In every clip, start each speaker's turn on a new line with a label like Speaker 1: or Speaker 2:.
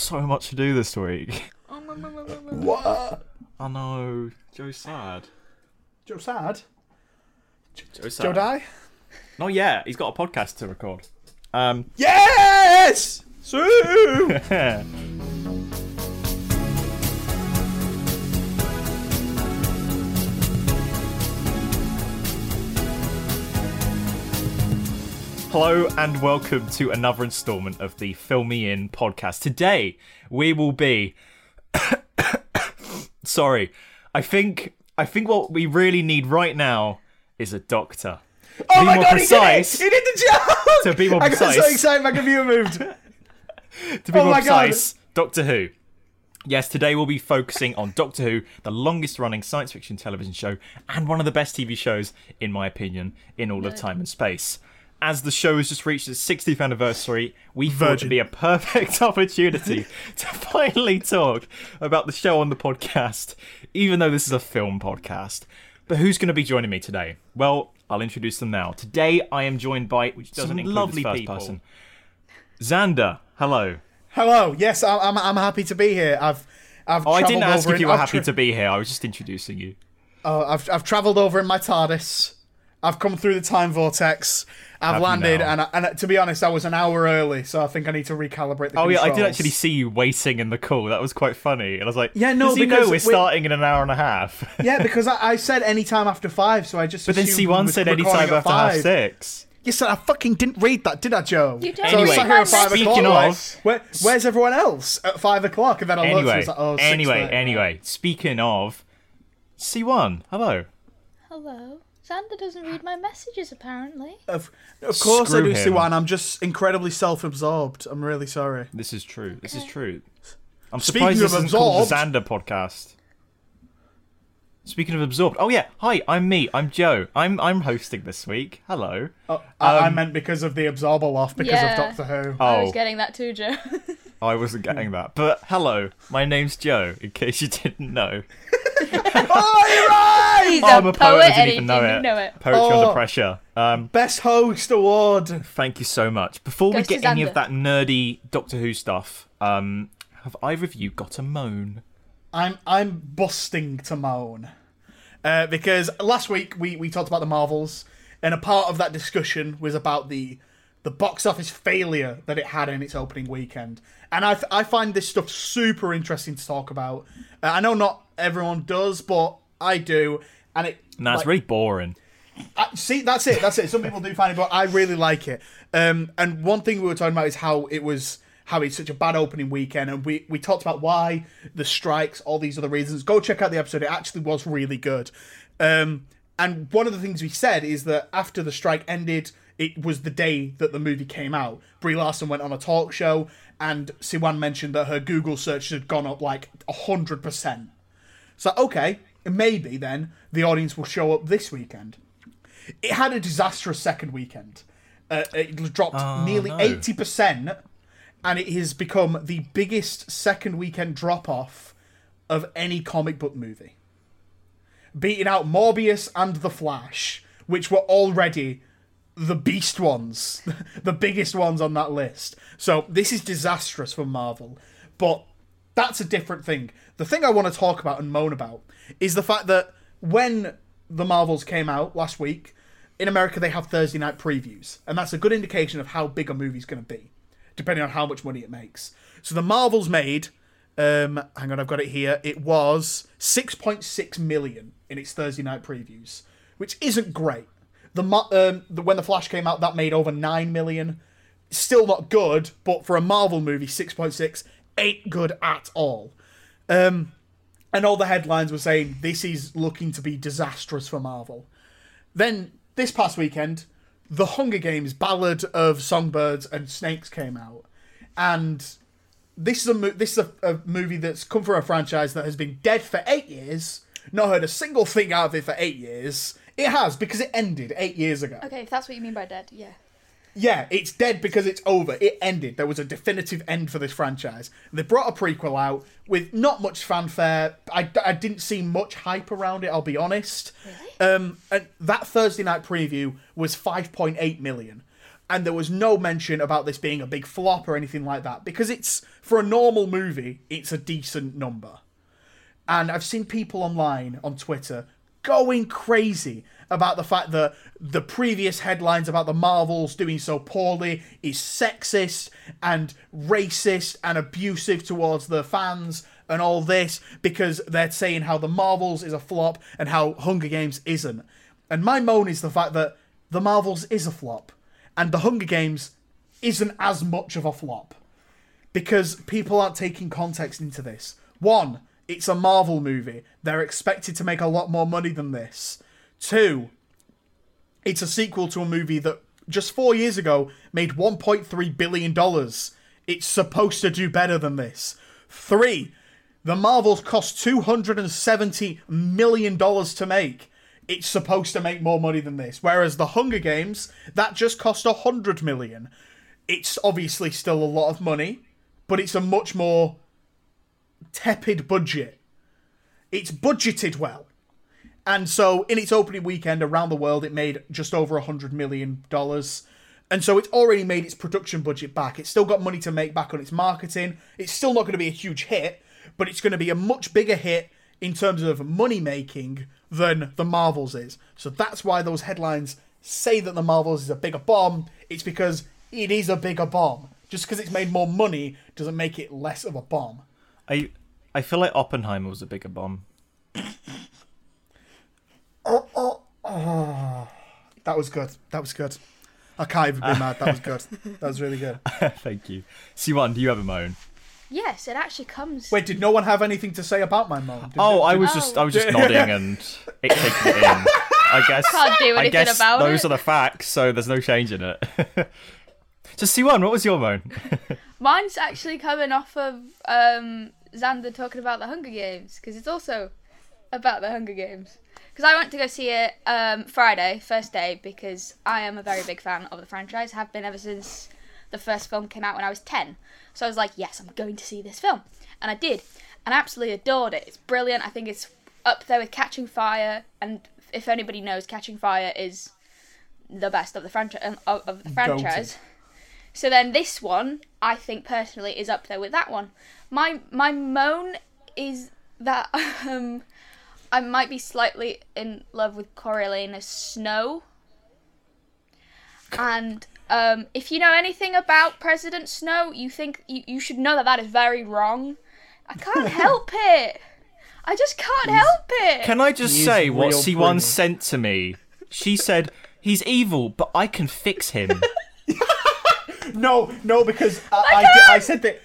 Speaker 1: so much to do this week.
Speaker 2: What?
Speaker 1: I know. Joe's sad.
Speaker 2: Joe sad?
Speaker 1: Joe's sad.
Speaker 2: Joe die?
Speaker 1: Not yet. He's got a podcast to record. Um.
Speaker 2: Yes! Sue!
Speaker 1: Hello and welcome to another installment of the Film Me In podcast. Today we will be sorry. I think I think what we really need right now is a doctor.
Speaker 2: oh
Speaker 1: be
Speaker 2: my
Speaker 1: more
Speaker 2: god,
Speaker 1: precise,
Speaker 2: he did it! He did the joke!
Speaker 1: To be more precise,
Speaker 2: I got so excited my computer moved.
Speaker 1: to be
Speaker 2: Oh
Speaker 1: more
Speaker 2: my God.
Speaker 1: precise, Doctor Who. Yes, today we'll be focusing on Doctor Who, the longest running science fiction television show and one of the best TV shows, in my opinion, in all of time and space. As the show has just reached its 60th anniversary, we thought
Speaker 2: Virgin.
Speaker 1: it'd be a perfect opportunity to finally talk about the show on the podcast, even though this is a film podcast. But who's going to be joining me today? Well, I'll introduce them now. Today I am joined by, which doesn't
Speaker 3: Some
Speaker 1: include
Speaker 3: lovely
Speaker 1: first
Speaker 3: people.
Speaker 1: person, Xander. Hello.
Speaker 2: Hello, yes, I'm, I'm, I'm happy to be here. I've, I've
Speaker 1: Oh, I didn't ask if you were happy
Speaker 2: tra-
Speaker 1: to be here. I was just introducing you.
Speaker 2: Oh, I've I've travelled over in my TARDIS. I've come through the time vortex. I've
Speaker 1: Have
Speaker 2: landed, and I, and to be honest, I was an hour early, so I think I need to recalibrate the.
Speaker 1: Oh yeah, I did actually see you waiting in the call. That was quite funny. And I was like,
Speaker 2: Yeah, no,
Speaker 1: does he know we're
Speaker 2: we-
Speaker 1: starting in an hour and a half?
Speaker 2: Yeah, because I, I said any time after five, so I just.
Speaker 1: but then Siwan
Speaker 2: was
Speaker 1: said any
Speaker 2: recording
Speaker 1: time
Speaker 2: at
Speaker 1: after half
Speaker 2: five.
Speaker 1: six.
Speaker 2: Yes, I fucking didn't read that, did I, Joe?
Speaker 4: You don't
Speaker 2: So I was
Speaker 1: Anyway,
Speaker 2: sat here at five
Speaker 1: speaking
Speaker 2: o'clock, like, where, where's everyone else at five o'clock? And then I looked and it
Speaker 1: Anyway,
Speaker 2: was like, oh,
Speaker 1: anyway,
Speaker 2: 6:30.
Speaker 1: anyway. Speaking of Siwan, hello.
Speaker 4: Hello. Xander doesn't read my messages apparently.
Speaker 2: Of, of course
Speaker 1: Screw
Speaker 2: I do,
Speaker 1: him.
Speaker 2: Siwan. I'm just incredibly self-absorbed. I'm really sorry.
Speaker 1: This is true. This is true. I'm
Speaker 2: Speaking
Speaker 1: surprised this
Speaker 2: of
Speaker 1: isn't called the
Speaker 2: absorbed-
Speaker 1: Xander podcast. Speaking of absorbed, oh yeah, hi, I'm me, I'm Joe. I'm I'm hosting this week. Hello.
Speaker 2: Oh, I, I
Speaker 1: Um,
Speaker 2: meant because of the Absorbaloff because
Speaker 4: Yeah.
Speaker 2: of Doctor Who.
Speaker 4: I was
Speaker 1: Oh,
Speaker 4: getting that too, Joe.
Speaker 1: I wasn't getting that, but hello, my name's Joe. In case you didn't know.
Speaker 2: oh, you're right!
Speaker 4: He's
Speaker 1: Oh,
Speaker 4: a
Speaker 1: I'm a
Speaker 4: poet,
Speaker 1: poet. I didn't even know
Speaker 4: didn't
Speaker 1: it.
Speaker 4: know it.
Speaker 1: Poetry
Speaker 2: Oh.
Speaker 1: under pressure. Um,
Speaker 2: Best host award.
Speaker 1: thank you so much. Before
Speaker 4: Goes
Speaker 1: we
Speaker 4: to
Speaker 1: get any of that nerdy Doctor Who stuff, um, have either of you got a moan?
Speaker 2: I'm I'm busting to moan. Uh, because last week we, we talked about the Marvels, and a part of that discussion was about the the box office failure that it had in its opening weekend. And I, I find this stuff super interesting to talk about. Uh, I know not everyone does, but I do. And it
Speaker 1: Nah, it's
Speaker 2: like,
Speaker 1: really boring.
Speaker 2: I, see, that's it. That's it. Some people do find it, but I really like it. Um, and one thing we were talking about is how it was, how it's such a bad opening weekend, and we we talked about why the strikes, all these other reasons. Go check out the episode. It actually was really good. Um, and one of the things we said is that after the strike ended, it was the day that the movie came out. Brie Larson went on a talk show, and Siwan mentioned that her Google search had gone up like hundred percent. So okay, maybe then the audience will show up this weekend. It had a disastrous second weekend. Uh, it dropped
Speaker 1: Oh,
Speaker 2: nearly
Speaker 1: no.
Speaker 2: eighty percent, and it has become the biggest second weekend drop off of any comic book movie, beating out Morbius and The Flash, which were already the beast ones, the biggest ones on that list. So this is disastrous for Marvel, but that's a different thing. The thing I want to talk about and moan about is the fact that when the Marvels came out last week, in America they have Thursday night previews, and that's a good indication of how big a movie's going to be, depending on how much money it makes. So the Marvels made, um, hang on, I've got it here. It was 6.6 million in its Thursday night previews, which isn't great. The, um, the when the Flash came out, that made over nine million. Still not good, but for a Marvel movie, 6.6 ain't good at all. Um, and all the headlines were saying this is looking to be disastrous for Marvel. Then this past weekend, The Hunger Games: Ballad of Songbirds and Snakes came out, and this is a this is a, a movie that's come from a franchise that has been dead for eight years. Not heard a single thing out of it for eight years. It has because it ended eight years ago.
Speaker 4: okay, if that's what you mean by dead, yeah.
Speaker 2: Yeah, it's dead because it's over. It ended. There was a definitive end for this franchise. They brought a prequel out with not much fanfare. I, I didn't see much hype around it, I'll be honest.
Speaker 4: Really?
Speaker 2: Um, and that Thursday night preview was 5.8 million. and there was no mention about this being a big flop or anything like that because it's for a normal movie, it's a decent number. And I've seen people online on Twitter going crazy about the fact that the previous headlines about the Marvels doing so poorly is sexist and racist and abusive towards the fans and all this because they're saying how the Marvels is a flop and how Hunger Games isn't. And my moan is the fact that the Marvels is a flop and the Hunger Games isn't as much of a flop because people aren't taking context into this. One, it's a Marvel movie. They're expected to make a lot more money than this. Two, it's a sequel to a movie that just four years ago made $1.3 billion. It's supposed to do better than this. Three, the Marvels cost $270 million to make. It's supposed to make more money than this. Whereas the Hunger Games, that just cost 100 million. It's obviously still a lot of money, but it's a much more tepid budget. It's budgeted well. And so, in its opening weekend around the world, it made just over a $100 million. And so, it's already made its production budget back. It's still got money to make back on its marketing. It's still not going to be a huge hit, but it's going to be a much bigger hit in terms of money making than the Marvels is. So, that's why those headlines say that the Marvels is a bigger bomb. It's because it is a bigger bomb. Just because it's made more money doesn't make it less of a bomb.
Speaker 1: I I feel like Oppenheimer was a bigger bomb.
Speaker 2: That was good. That was good. I can't even be mad. That was good. That was really good.
Speaker 1: Thank you. Siwan, do you have a moan?
Speaker 4: Yes, it actually comes.
Speaker 2: Wait, did no one have anything to say about my moan? Did
Speaker 1: Oh,
Speaker 2: you-
Speaker 1: I
Speaker 2: did-
Speaker 1: was just I was just
Speaker 2: Oh.
Speaker 1: nodding and it, taking it in. I guess I
Speaker 4: Can't do
Speaker 1: I
Speaker 4: anything
Speaker 1: guess
Speaker 4: about
Speaker 1: those
Speaker 4: it.
Speaker 1: are the facts, so there's no change in it. so Siwan, what was your moan?
Speaker 4: Mine's actually coming off of um, Xander talking about the Hunger Games because it's also about the Hunger Games. Because I went to go see it um, Friday, first day, because I am a very big fan of the franchise. Have been ever since the first film came out when I was ten. So I was like, yes, I'm going to see this film, and I did, and I absolutely adored it. It's brilliant. I think it's up there with Catching Fire, and if anybody knows, Catching Fire is the best of the franchise of, of the franchise. So then this one, I think personally, is up there with that one. My my moan is that um, I might be slightly in love with Coriolanus Snow. And um, if you know anything about President Snow, you think you, you should know that that is very wrong. I can't help it. I just can't help it.
Speaker 1: Can I just
Speaker 2: He is
Speaker 1: say what
Speaker 2: real
Speaker 1: Siwan
Speaker 2: pretty.
Speaker 1: sent to me? She said, he's evil, but I can fix him.
Speaker 2: No, no, because I, I, did- I said that.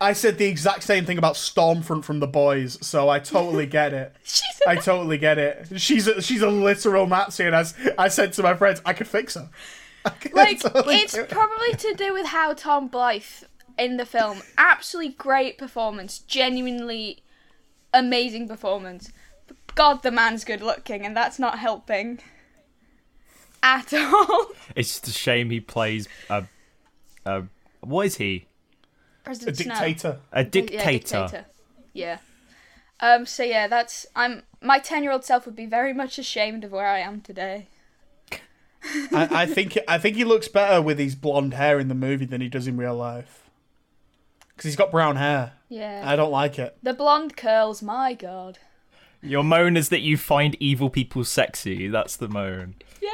Speaker 2: I said the exact same thing about Stormfront from The Boys, so I totally get it.
Speaker 4: She's
Speaker 2: I totally get it. She's a, she's a literal Nazi, and as I said to my friends, I could fix her. I could
Speaker 4: like
Speaker 2: totally
Speaker 4: it's
Speaker 2: do it.
Speaker 4: probably to do with how Tom Blyth in the film absolutely great performance genuinely amazing performance but god the man's good looking and that's not helping at all
Speaker 1: it's just a shame he plays a, a what is he?
Speaker 2: A
Speaker 4: President Snow.
Speaker 2: dictator.
Speaker 1: A
Speaker 4: Yeah,
Speaker 1: dictator.
Speaker 4: dictator. Yeah. Um. So yeah, that's I'm my ten year old self would be very much ashamed of where I am today.
Speaker 2: I, I think I think he looks better with his blonde hair in the movie than he does in real life. Because he's got brown hair.
Speaker 4: Yeah.
Speaker 2: I don't like it.
Speaker 4: the blonde curls, my god.
Speaker 1: Your moan is that you find evil people sexy. That's the moan.
Speaker 4: Yeah.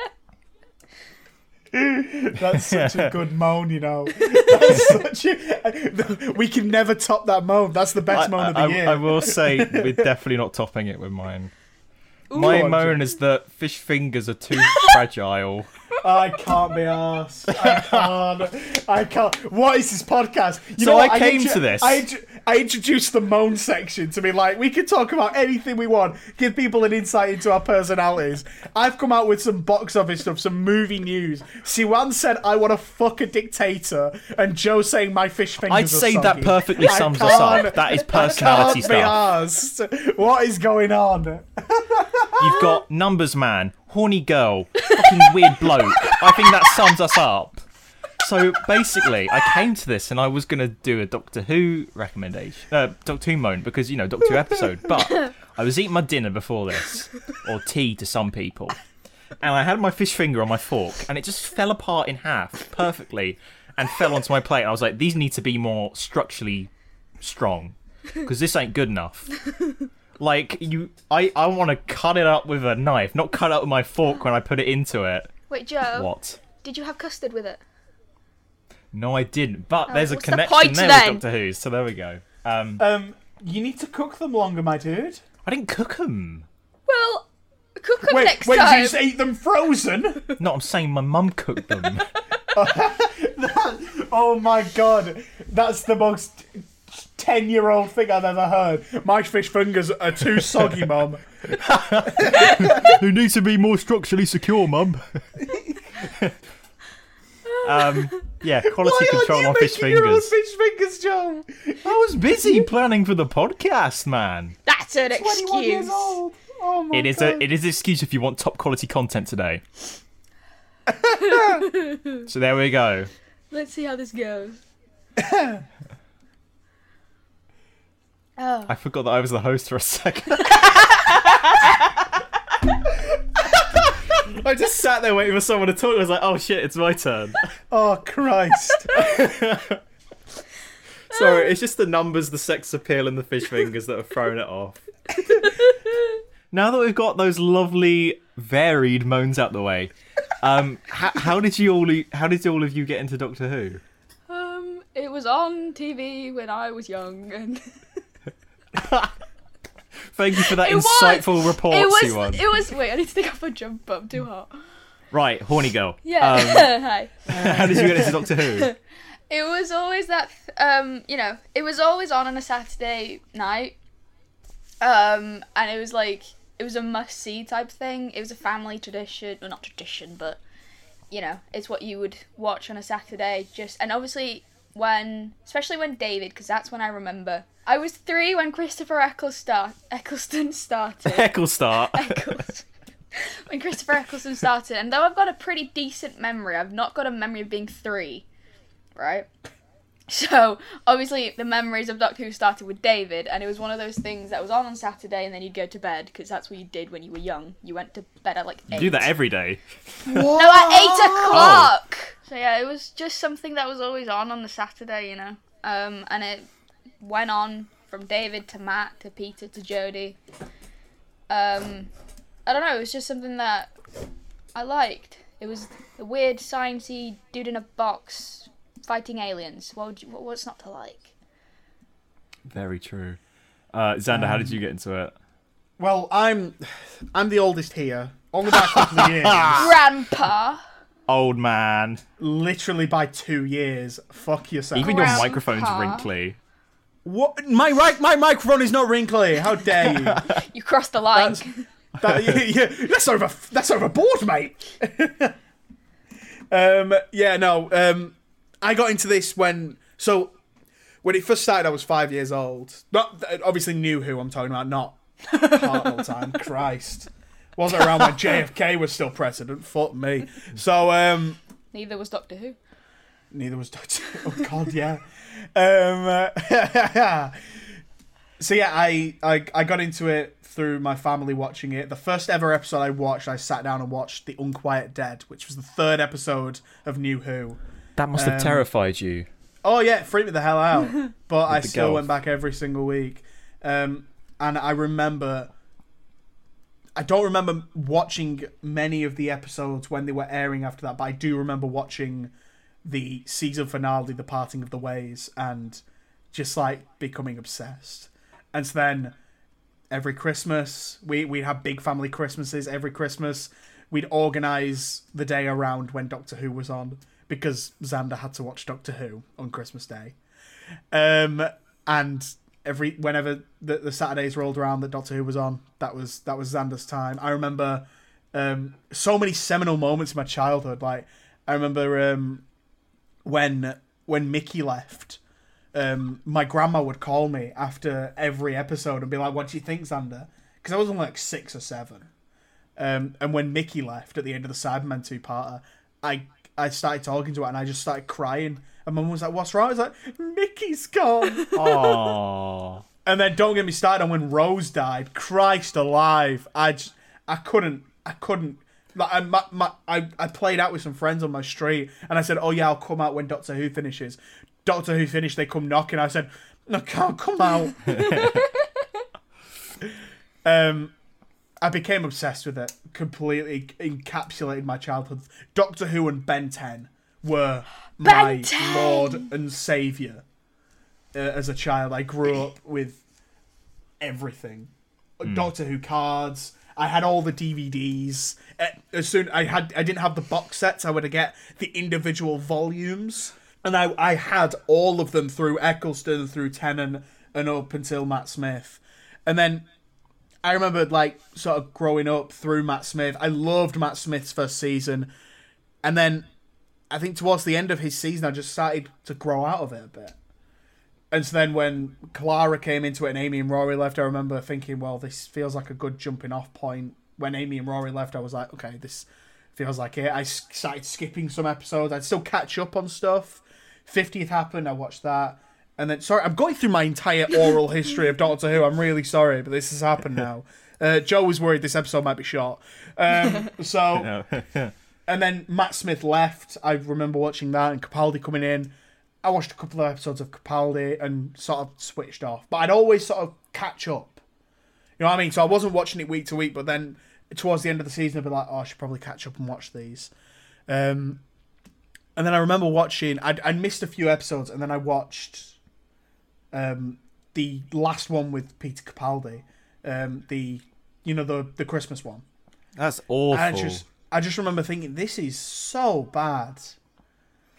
Speaker 2: That's such a good moan, you know. That's such a, we can never top that moan. That's the best
Speaker 1: I,
Speaker 2: moan of the
Speaker 1: I-
Speaker 2: year.
Speaker 1: I will say we're definitely not topping it with mine. My
Speaker 2: Go
Speaker 1: moan
Speaker 2: Jim.
Speaker 1: is that fish fingers are too fragile.
Speaker 2: I can't be asked. I can't. I can't. What is this podcast? You
Speaker 1: So
Speaker 2: know what?
Speaker 1: I came
Speaker 2: intro-
Speaker 1: to this.
Speaker 2: I, intro- I introduced the moan section to be like, we can talk about anything we want, give people an insight into our personalities. I've come out with some box office stuff, some movie news. Siwan said, I want to fuck a dictator, and Joe saying my fish fingers
Speaker 1: I'd say that perfectly sums us up. That is personality stuff.
Speaker 2: What is going on?
Speaker 1: You've got numbers man, horny girl, fucking weird bloke. I think that sums us up. So basically, I came to this and I was gonna do a Doctor Who recommendation, uh, Doctor Who moan because you know Doctor Who episode. But I was eating my dinner before this, or tea to some people, and I had my fish finger on my fork, and it just fell apart in half perfectly, and fell onto my plate. I was like, these need to be more structurally strong, because this ain't good enough. Like you, I I want to cut it up with a knife, not cut it up with my fork when I put it into it.
Speaker 4: Wait, Joe.
Speaker 1: What?
Speaker 4: Did you have custard with it?
Speaker 1: No, I didn't. But there's a
Speaker 4: Oh, what's the
Speaker 1: connection
Speaker 4: point
Speaker 1: there
Speaker 4: then?
Speaker 1: with Doctor Who, so there we go. Um,
Speaker 2: Um, you need to cook them longer, my dude.
Speaker 1: I didn't cook them.
Speaker 4: Well, cook them
Speaker 2: Wait,
Speaker 4: next
Speaker 2: wait,
Speaker 4: time.
Speaker 2: you just ate them frozen?
Speaker 1: No, I'm saying my mum cooked them.
Speaker 2: oh my god, that's the most ten-year-old thing I've ever heard. My fish fingers are too soggy, mum.
Speaker 1: Who needs to be more structurally secure, mum? um, yeah, quality
Speaker 2: Why
Speaker 1: control
Speaker 2: aren't you
Speaker 1: on fish
Speaker 2: making your own
Speaker 1: fingers.
Speaker 2: fish fingers, Joe?
Speaker 1: I was busy planning for the podcast, man.
Speaker 4: That's an
Speaker 2: Twenty-one years
Speaker 4: excuse.
Speaker 2: old. Oh my
Speaker 1: It is
Speaker 2: god.
Speaker 1: a it is an excuse if you want top quality content today. so there we go.
Speaker 4: Let's see how this goes. oh,
Speaker 1: I forgot that I was the host for a second. I just sat there waiting for someone to talk. I was like, "Oh shit, it's my turn."
Speaker 2: Oh Christ.
Speaker 1: Sorry, it's just the numbers, the sex appeal, and the fish fingers that have thrown it off. now that we've got those lovely, varied moans out the way, um, how, how did you all? How did all of you get into Doctor Who?
Speaker 4: um, it was on TV when I was young, and
Speaker 1: Thank you for that
Speaker 4: It was-
Speaker 1: insightful report,
Speaker 4: it was.
Speaker 1: Siwan.
Speaker 4: It was. Wait, I need to take off a jump. I'm too hot.
Speaker 1: Right, horny girl.
Speaker 4: Yeah.
Speaker 1: Um,
Speaker 4: Hi.
Speaker 1: how did you get into Doctor Who?
Speaker 4: It was always that, um, you know, it was always on on a Saturday night. Um, and it was like, it was a must see type thing. It was a family tradition, well, not tradition, but, you know, it's what you would watch on a Saturday. Just, and obviously, when, especially when David, because that's when I remember. I was three when Christopher Eccles start, Eccleston started.
Speaker 1: Heckle start.
Speaker 4: Eccles. when Christopher Eccleston started, and though I've got a pretty decent memory, I've not got a memory of being three, right? So obviously the memories of Doctor Who started with David, and it was one of those things that was on on Saturday, and then you'd go to bed because that's what you did when you were young. You went to bed at like eight.
Speaker 1: You do that every day.
Speaker 4: No, at eight o'clock. Oh. So yeah, it was just something that was always on on the Saturday, you know. Um, and it went on from David to Matt to Peter to Jodie. Um, I don't know. It was just something that I liked. It was a weird sciencey dude in a box fighting aliens. What would you, what, what's not to like?
Speaker 1: Very true. Uh, Xander, how did you get into it?
Speaker 2: Well, I'm I'm the oldest here. On the back of the years.
Speaker 4: Grandpa.
Speaker 1: Old man.
Speaker 2: Literally by two years. Fuck yourself.
Speaker 1: Even your
Speaker 4: Grandpa.
Speaker 1: microphone's wrinkly.
Speaker 2: What? My right, my microphone is not wrinkly. How dare you?
Speaker 4: You crossed the line.
Speaker 2: That, yeah, yeah, that's over. That's overboard, mate. um, yeah, no. Um, I got into this when so when it first started. I was five years old. Not obviously knew who I'm talking about. Not part all the time. Christ, wasn't around when JFK was still president. Fuck me. So um,
Speaker 4: Neither was Doctor Who.
Speaker 2: Neither was Doctor. Oh God, yeah. Um, uh, so yeah, I, I I got into it through my family watching it. The first ever episode I watched, I sat down and watched The Unquiet Dead, which was the third episode of New Who.
Speaker 1: That must have
Speaker 2: Um,
Speaker 1: terrified you.
Speaker 2: Oh yeah, it freaked me the hell out. But I still
Speaker 1: girl.
Speaker 2: went back every single week. Um, and I remember I don't remember watching many of the episodes when they were airing after that, but I do remember watching the season finale, The Parting of the Ways, and just like becoming obsessed. And so then every Christmas, we we'd have big family Christmases every Christmas. We'd organise the day around when Doctor Who was on because Xander had to watch Doctor Who on Christmas Day. Um, and every whenever the, the Saturdays rolled around that Doctor Who was on, that was that was Xander's time. I remember um, so many seminal moments in my childhood. Like I remember um, when when Mickey left, um, my grandma would call me after every episode and be like, "What do you think, Xander?" Because I was only like six or seven. Um, and when Mickey left at the end of the Cybermen two parter, I I started talking to her and I just started crying. And mum was like, "What's wrong?" I was like, "Mickey's gone."
Speaker 1: Oh.
Speaker 2: And then don't get me started on when Rose died. Christ alive, I just, I couldn't I couldn't Like I, my, my, I, I played out with some friends on my street, and I said, "Oh yeah, I'll come out when Doctor Who finishes." Doctor Who finished, they come knocking. I said, "No, can't come out." um, I became obsessed with it. Completely encapsulated my childhood. Doctor Who and Ben Ten were my lord and savior. Uh, as a child, I grew up with everything. Doctor Who cards. I had all the DVDs. Uh, As soon I had, I didn't have the box sets. I would get the individual volumes, and I I had all of them through Eccleston, through Tennant, and up until Matt Smith, and then I remember like sort of growing up through Matt Smith. I loved Matt Smith's first season, and then I think towards the end of his season, I just started to grow out of it a bit. And so then when Clara came into it and Amy and Rory left, I remember thinking, well, this feels like a good jumping off point. When Amy and Rory left, I was like, okay, this feels like it. I started skipping some episodes. I'd still catch up on stuff. 50th happened, I watched that. And then, sorry, I'm going through my entire oral history of Doctor Who. I'm really sorry, but this has happened now. Uh, Joe was worried this episode might be short. Um, so, and then Matt Smith left. I remember watching that and Capaldi coming in. I watched a couple of episodes of Capaldi and sort of switched off. But I'd always sort of catch up. You know what I mean? So I wasn't watching it week to week, but then towards the end of the season, I'd be like, oh, I should probably catch up and watch these. Um, and then I remember watching, I'd, I'd missed a few episodes, and then I watched um, the last one with Peter Capaldi, um, the, you know, the, the Christmas one.
Speaker 1: That's awful.
Speaker 2: I just I just remember thinking this is so bad.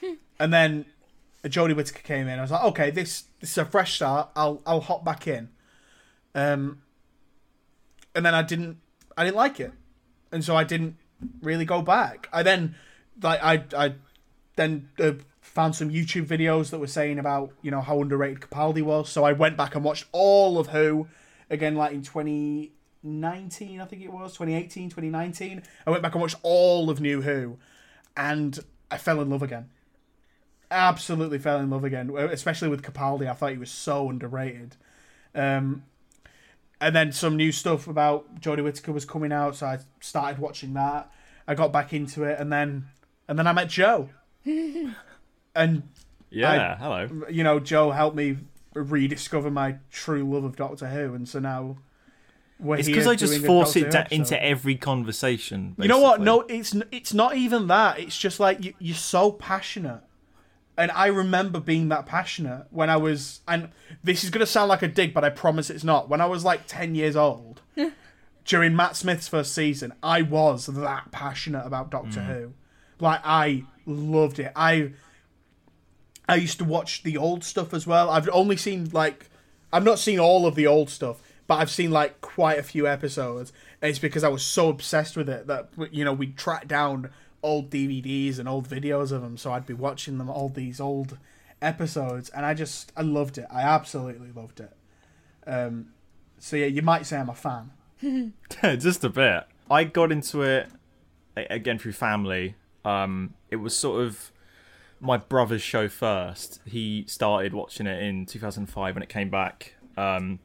Speaker 2: and then Jodie Whittaker came in. I was like, okay, this this is a fresh start. I'll I'll hop back in. Um, and then I didn't I didn't like it, and so I didn't really go back. I then like I I then uh, found some YouTube videos that were saying about you know how underrated Capaldi was. So I went back and watched all of Who again, like in 2019, I think it was 2018, 2019. I went back and watched all of New Who, and I fell in love again. Absolutely fell in love again, especially with Capaldi. I thought he was so underrated. Um, and then some new stuff about Jodie Whittaker was coming out, so I started watching that. I got back into it, and then and then I met Joe, and
Speaker 1: yeah, hello.
Speaker 2: you know, Joe helped me rediscover my true love of Doctor Who, and so now we're
Speaker 1: It's because I just force it da- into every conversation.
Speaker 2: You know what? No, it's it's not even that. It's just like you, you're so passionate, and I remember being that passionate when I was. And this is gonna sound like a dig, but I promise it's not. When I was like ten years old, during Matt Smith's first season, I was that passionate about Doctor
Speaker 1: Mm.
Speaker 2: Who. Like I loved it. I I used to watch the old stuff as well. I've only seen like I've not seen all of the old stuff, but I've seen like quite a few episodes. And it's because I was so obsessed with it that you know we tracked down old DVDs and old videos of them, so I'd be watching them all these old episodes, and I just I loved it. I absolutely loved it. Um, so yeah, you might say I'm a fan.
Speaker 1: just a bit. I got into it again through family. Um, it was sort of my brother's show first. He started watching it in 2005 when it came back. Um,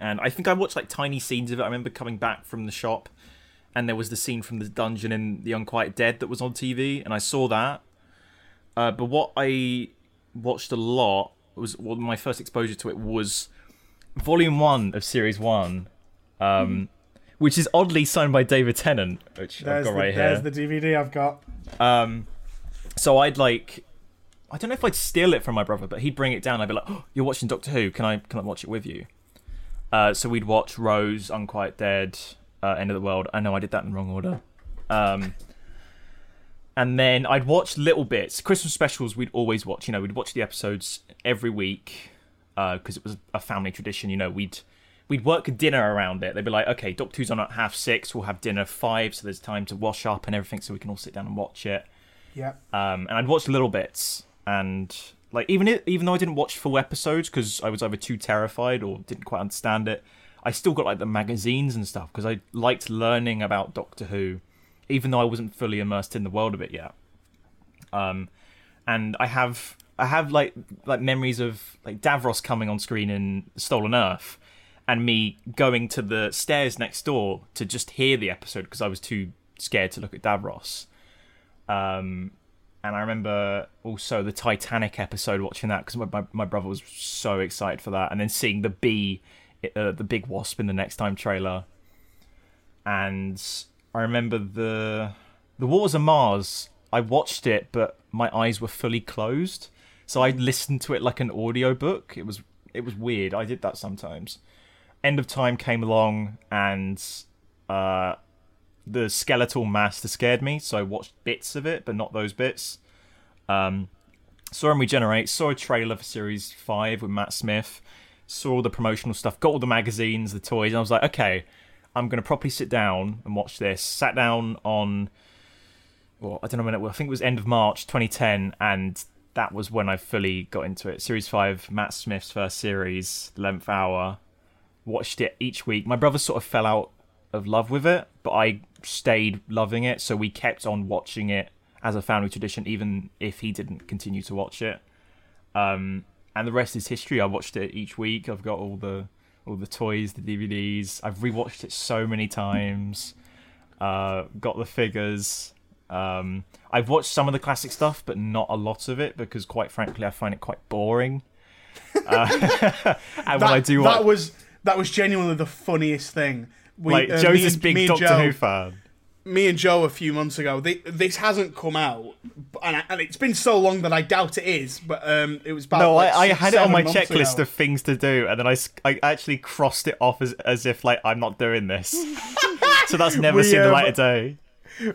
Speaker 1: and I think I watched like tiny scenes of it. I remember coming back from the shop and there was the scene from the dungeon in The Unquiet Dead that was on TV, and I saw that. Uh, but what I watched a lot was well, my first exposure to it was volume one of series one, um, which is oddly signed by David Tennant, which
Speaker 2: There's
Speaker 1: I've got
Speaker 2: the,
Speaker 1: right
Speaker 2: there's the DVD I've got.
Speaker 1: Um, so I'd like, I don't know if I'd steal it from my brother, but he'd bring it down. I'd be like, oh, "You're watching Doctor Who? Can I can I watch it with you?" Uh, so we'd watch Rose, Unquiet Dead, uh, End of the World. I know I did that in the wrong order. Um, and then I'd watch little bits. Christmas specials we'd always watch. You know, we'd watch the episodes every week because it was a family tradition. You know, we'd we'd work a dinner around it. They'd be like, okay, Doctor Who's on at half six. We'll have dinner five, so there's time to wash up and everything, so we can all sit down and watch it.
Speaker 2: Yeah.
Speaker 1: Um, and I'd watch little bits, and like even it, even though I didn't watch full episodes because I was either too terrified or didn't quite understand it, I still got like the magazines and stuff because I liked learning about Doctor Who, even though I wasn't fully immersed in the world of it yet. Um, and I have I have like like memories of like Davros coming on screen in Stolen Earth, and me going to the stairs next door to just hear the episode because I was too scared to look at Davros. Um, and I remember also the Titanic episode watching that because my, my, my brother was so excited for that, and then seeing the bee, uh, the big wasp in the next time trailer. And I remember the the Waters of Mars. I watched it, but my eyes were fully closed, so I listened to it like an audio book. It was it was weird. I did that sometimes. End of Time came along, and uh, the skeletal master scared me, so I watched bits of it, but not those bits. Um, saw him regenerate. Saw a trailer for Series Five with Matt Smith. Saw all the promotional stuff. Got all the magazines, the toys, and I was like, okay, I'm gonna properly sit down and watch this. Sat down on, well, I don't know when it was. I think it was end of March 2010, and that was when I fully got into it. Series Five, Matt Smith's first series, length hour. Watched it each week. My brother sort of fell out of love with it, but I stayed loving it, so we kept on watching it as a family tradition, even if he didn't continue to watch it. Um, and the rest is history. I watched it each week. I've got all the all the toys, the DVDs. I've rewatched it so many times. Uh, got the figures. Um, I've watched some of the classic stuff, but not a lot of it because, quite frankly, I find it quite boring. Uh, and
Speaker 2: that,
Speaker 1: when I do,
Speaker 2: that was that was genuinely the funniest thing. We,
Speaker 1: like
Speaker 2: uh,
Speaker 1: Joe's this big
Speaker 2: me
Speaker 1: Doctor
Speaker 2: Joe-
Speaker 1: Who fan.
Speaker 2: me and Joe a few months ago. They, this hasn't come out, and, I, and it's been so long that I doubt it is. But um, it was about
Speaker 1: No,
Speaker 2: like
Speaker 1: I, I had it on my checklist
Speaker 2: ago.
Speaker 1: of things to do, and then I, I actually crossed it off as, as if like I'm not doing this. so that's never
Speaker 2: We,
Speaker 1: seen the
Speaker 2: um,
Speaker 1: light of day.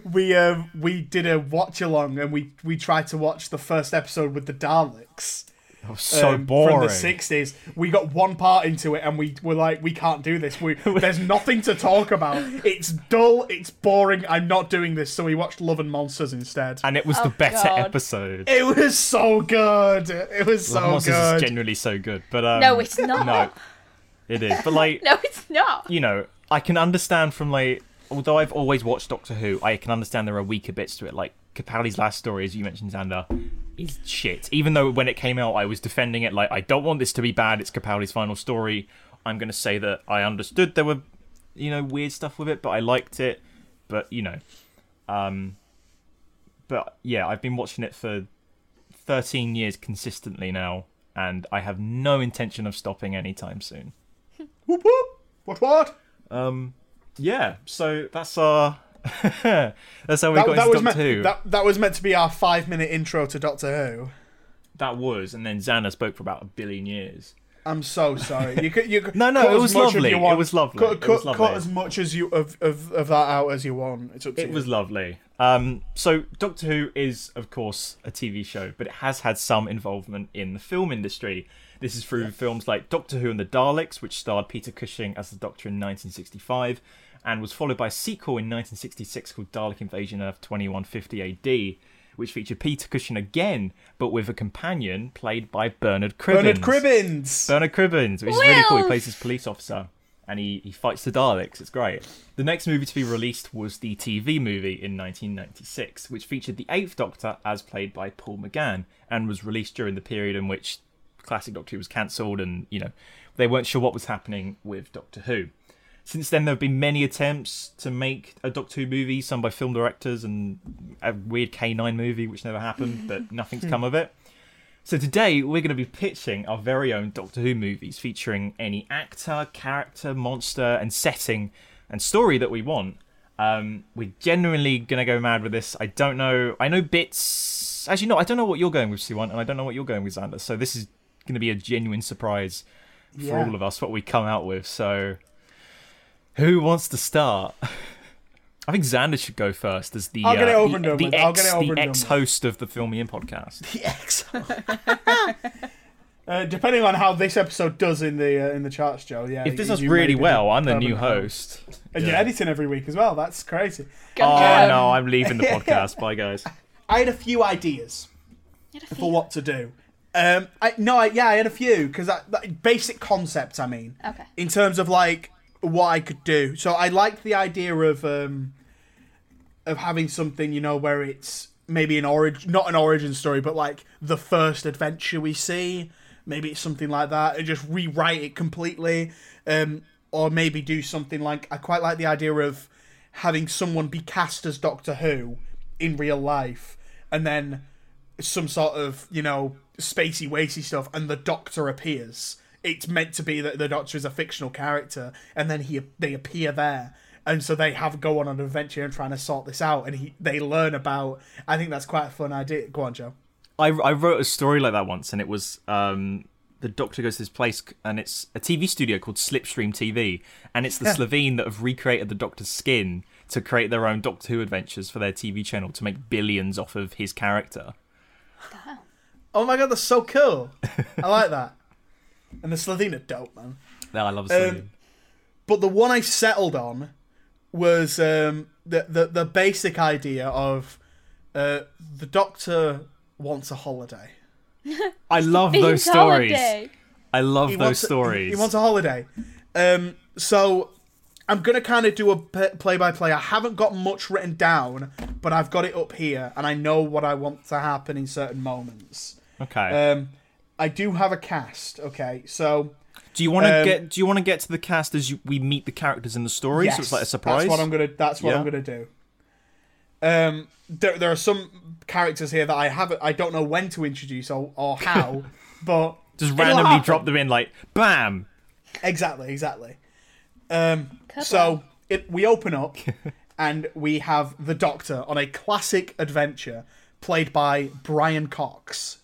Speaker 2: we um, we did a watch along, and we we tried to watch the first episode with the Daleks.
Speaker 1: It was so
Speaker 2: um,
Speaker 1: boring.
Speaker 2: from the sixties. We got one part into it, and we were like, "We can't do this. We, there's nothing to talk about. It's dull. It's boring. I'm not doing this." So we watched Love and Monsters instead.
Speaker 1: and it was the
Speaker 4: Oh,
Speaker 1: better
Speaker 4: God.
Speaker 1: episode.
Speaker 2: It was so good. It was
Speaker 1: Love
Speaker 2: so
Speaker 1: Monsters
Speaker 2: good.
Speaker 1: is genuinely so good, but um,
Speaker 4: No, it's not.
Speaker 1: No, it is. But like,
Speaker 4: No, it's not.
Speaker 1: you know, I can understand from like, although I've always watched Doctor Who, I can understand there are weaker bits to it. Like Capaldi's last story, as you mentioned, Xander, is shit. Even though when it came out, I was defending it. Like, I don't want this to be bad. It's Capaldi's final story. I'm going to say that I understood there were, you know, weird stuff with it, but I liked it. But you know, um, but yeah, I've been watching it for 13 years consistently now, and I have no intention of stopping anytime soon.
Speaker 2: Whoop, whoop. What? What?
Speaker 1: Um, yeah, so that's our that's how we
Speaker 2: That,
Speaker 1: got
Speaker 2: that
Speaker 1: into
Speaker 2: was
Speaker 1: Doctor
Speaker 2: meant.
Speaker 1: Who.
Speaker 2: That, that was meant to be our five-minute intro to Doctor Who.
Speaker 1: That was, and then Xander spoke for about a billion years.
Speaker 2: I'm so sorry. You could, you could
Speaker 1: No, no, it was lovely.
Speaker 2: you
Speaker 1: It was lovely.
Speaker 2: Cut,
Speaker 1: It was lovely.
Speaker 2: cut as much as you of, of, of that out as you want. It's up to
Speaker 1: It
Speaker 2: you.
Speaker 1: was lovely. Um, so Doctor Who is, of course, a TV show, but it has had some involvement in the film industry. This is through films like Doctor Who and the Daleks, which starred Peter Cushing as the Doctor in 1965, and was followed by a sequel in 1966 called Dalek Invasion Earth 2150 AD, which featured Peter Cushing again, but with a companion played by Bernard Cribbins.
Speaker 2: Bernard Cribbins.
Speaker 1: Bernard Cribbins, which is really cool. He plays this police officer and he, he fights the Daleks. It's great. The next movie to be released was the TV movie in 1996, which featured the Eighth Doctor as played by Paul McGann and was released during the period in which classic Doctor Who was cancelled and, you know, they weren't sure what was happening with Doctor Who. Since then, there have been many attempts to make a Doctor Who movie, some by film directors and a weird K9 movie, which never happened, but nothing's come of it. So today we're going to be pitching our very own Doctor Who movies featuring any actor, character, monster, and setting and story that we want. Um, we're genuinely going to go mad with this. I don't know. I know bits. Actually, no, I don't know what you're going with, Siwan, and I don't know what you're going with, Xander. So this is going to be a genuine surprise for
Speaker 2: Yeah.
Speaker 1: all of us what we come out with. So who wants to start? I think Xander should go first as the
Speaker 2: I'll get it
Speaker 1: uh,
Speaker 2: over and
Speaker 1: the,
Speaker 2: done
Speaker 1: the
Speaker 2: with. I'll
Speaker 1: ex
Speaker 2: get it over
Speaker 1: the
Speaker 2: and done
Speaker 1: ex-host of the Film Me In podcast.
Speaker 2: The X. uh, depending on how this episode does in the uh, in the charts, Joe. Yeah.
Speaker 1: If this does really well, I'm the new
Speaker 2: permanent
Speaker 1: host.
Speaker 2: and you're
Speaker 1: Yeah.
Speaker 2: editing every week as well. That's crazy.
Speaker 4: Go
Speaker 1: Oh
Speaker 4: Joe.
Speaker 1: no, I'm leaving the podcast. Bye guys.
Speaker 2: I had a few ideas
Speaker 4: You had a
Speaker 2: for what to do. Um, I no, I, yeah, I had a few because basic concepts. I mean,
Speaker 4: Okay.
Speaker 2: in terms of like what I could do. So I liked the idea of um, of having something you know where it's maybe an origin, not an origin story, but like the first adventure we see. Maybe it's something like that, and just rewrite it completely, um, or maybe do something like I quite like the idea of having someone be cast as Doctor Who in real life, and then some sort of you know spacey wacy stuff, and the Doctor appears. It's meant to be that the Doctor is a fictional character, and then he they appear there, and so they have go on an adventure and trying to sort this out, and he they learn about. I think that's quite a fun idea. Go on, Joe.
Speaker 1: I, I wrote a story like that once, and it was um, the Doctor goes to this place, and it's a TV studio called Slipstream TV, and it's the
Speaker 2: Yeah.
Speaker 1: Slitheen that have recreated the Doctor's skin to create their own Doctor Who adventures for their TV channel to make billions off of his character.
Speaker 2: Oh my god, that's so cool! I like that. And the Slitheen are dope, man.
Speaker 1: No, I love
Speaker 2: Um, But the one I settled on was um, the, the the basic idea of uh, the Doctor wants a holiday.
Speaker 1: I love
Speaker 4: Themed
Speaker 1: those stories.
Speaker 4: holiday.
Speaker 1: I love
Speaker 2: He
Speaker 1: those
Speaker 2: wants a-
Speaker 1: stories.
Speaker 2: He wants a holiday. Um, so I'm gonna kind of do a play by play. I haven't got much written down, but I've got it up here, and I know what I want to happen in certain moments.
Speaker 1: okay.
Speaker 2: Um, I do have a cast. Okay, so
Speaker 1: do you want to
Speaker 2: um,
Speaker 1: get? Do you want to get to the cast as you, we meet the characters in the story?
Speaker 2: yes,
Speaker 1: so it's like a surprise.
Speaker 2: That's what I'm gonna. That's what I'm gonna do. Um, there, there are some characters here that I haven't. I don't know when to introduce or, or how, but
Speaker 1: Just randomly drop them in, like bam.
Speaker 2: Exactly, exactly. Um, so it, we open up and we have the Doctor on a classic adventure played by Brian Cox.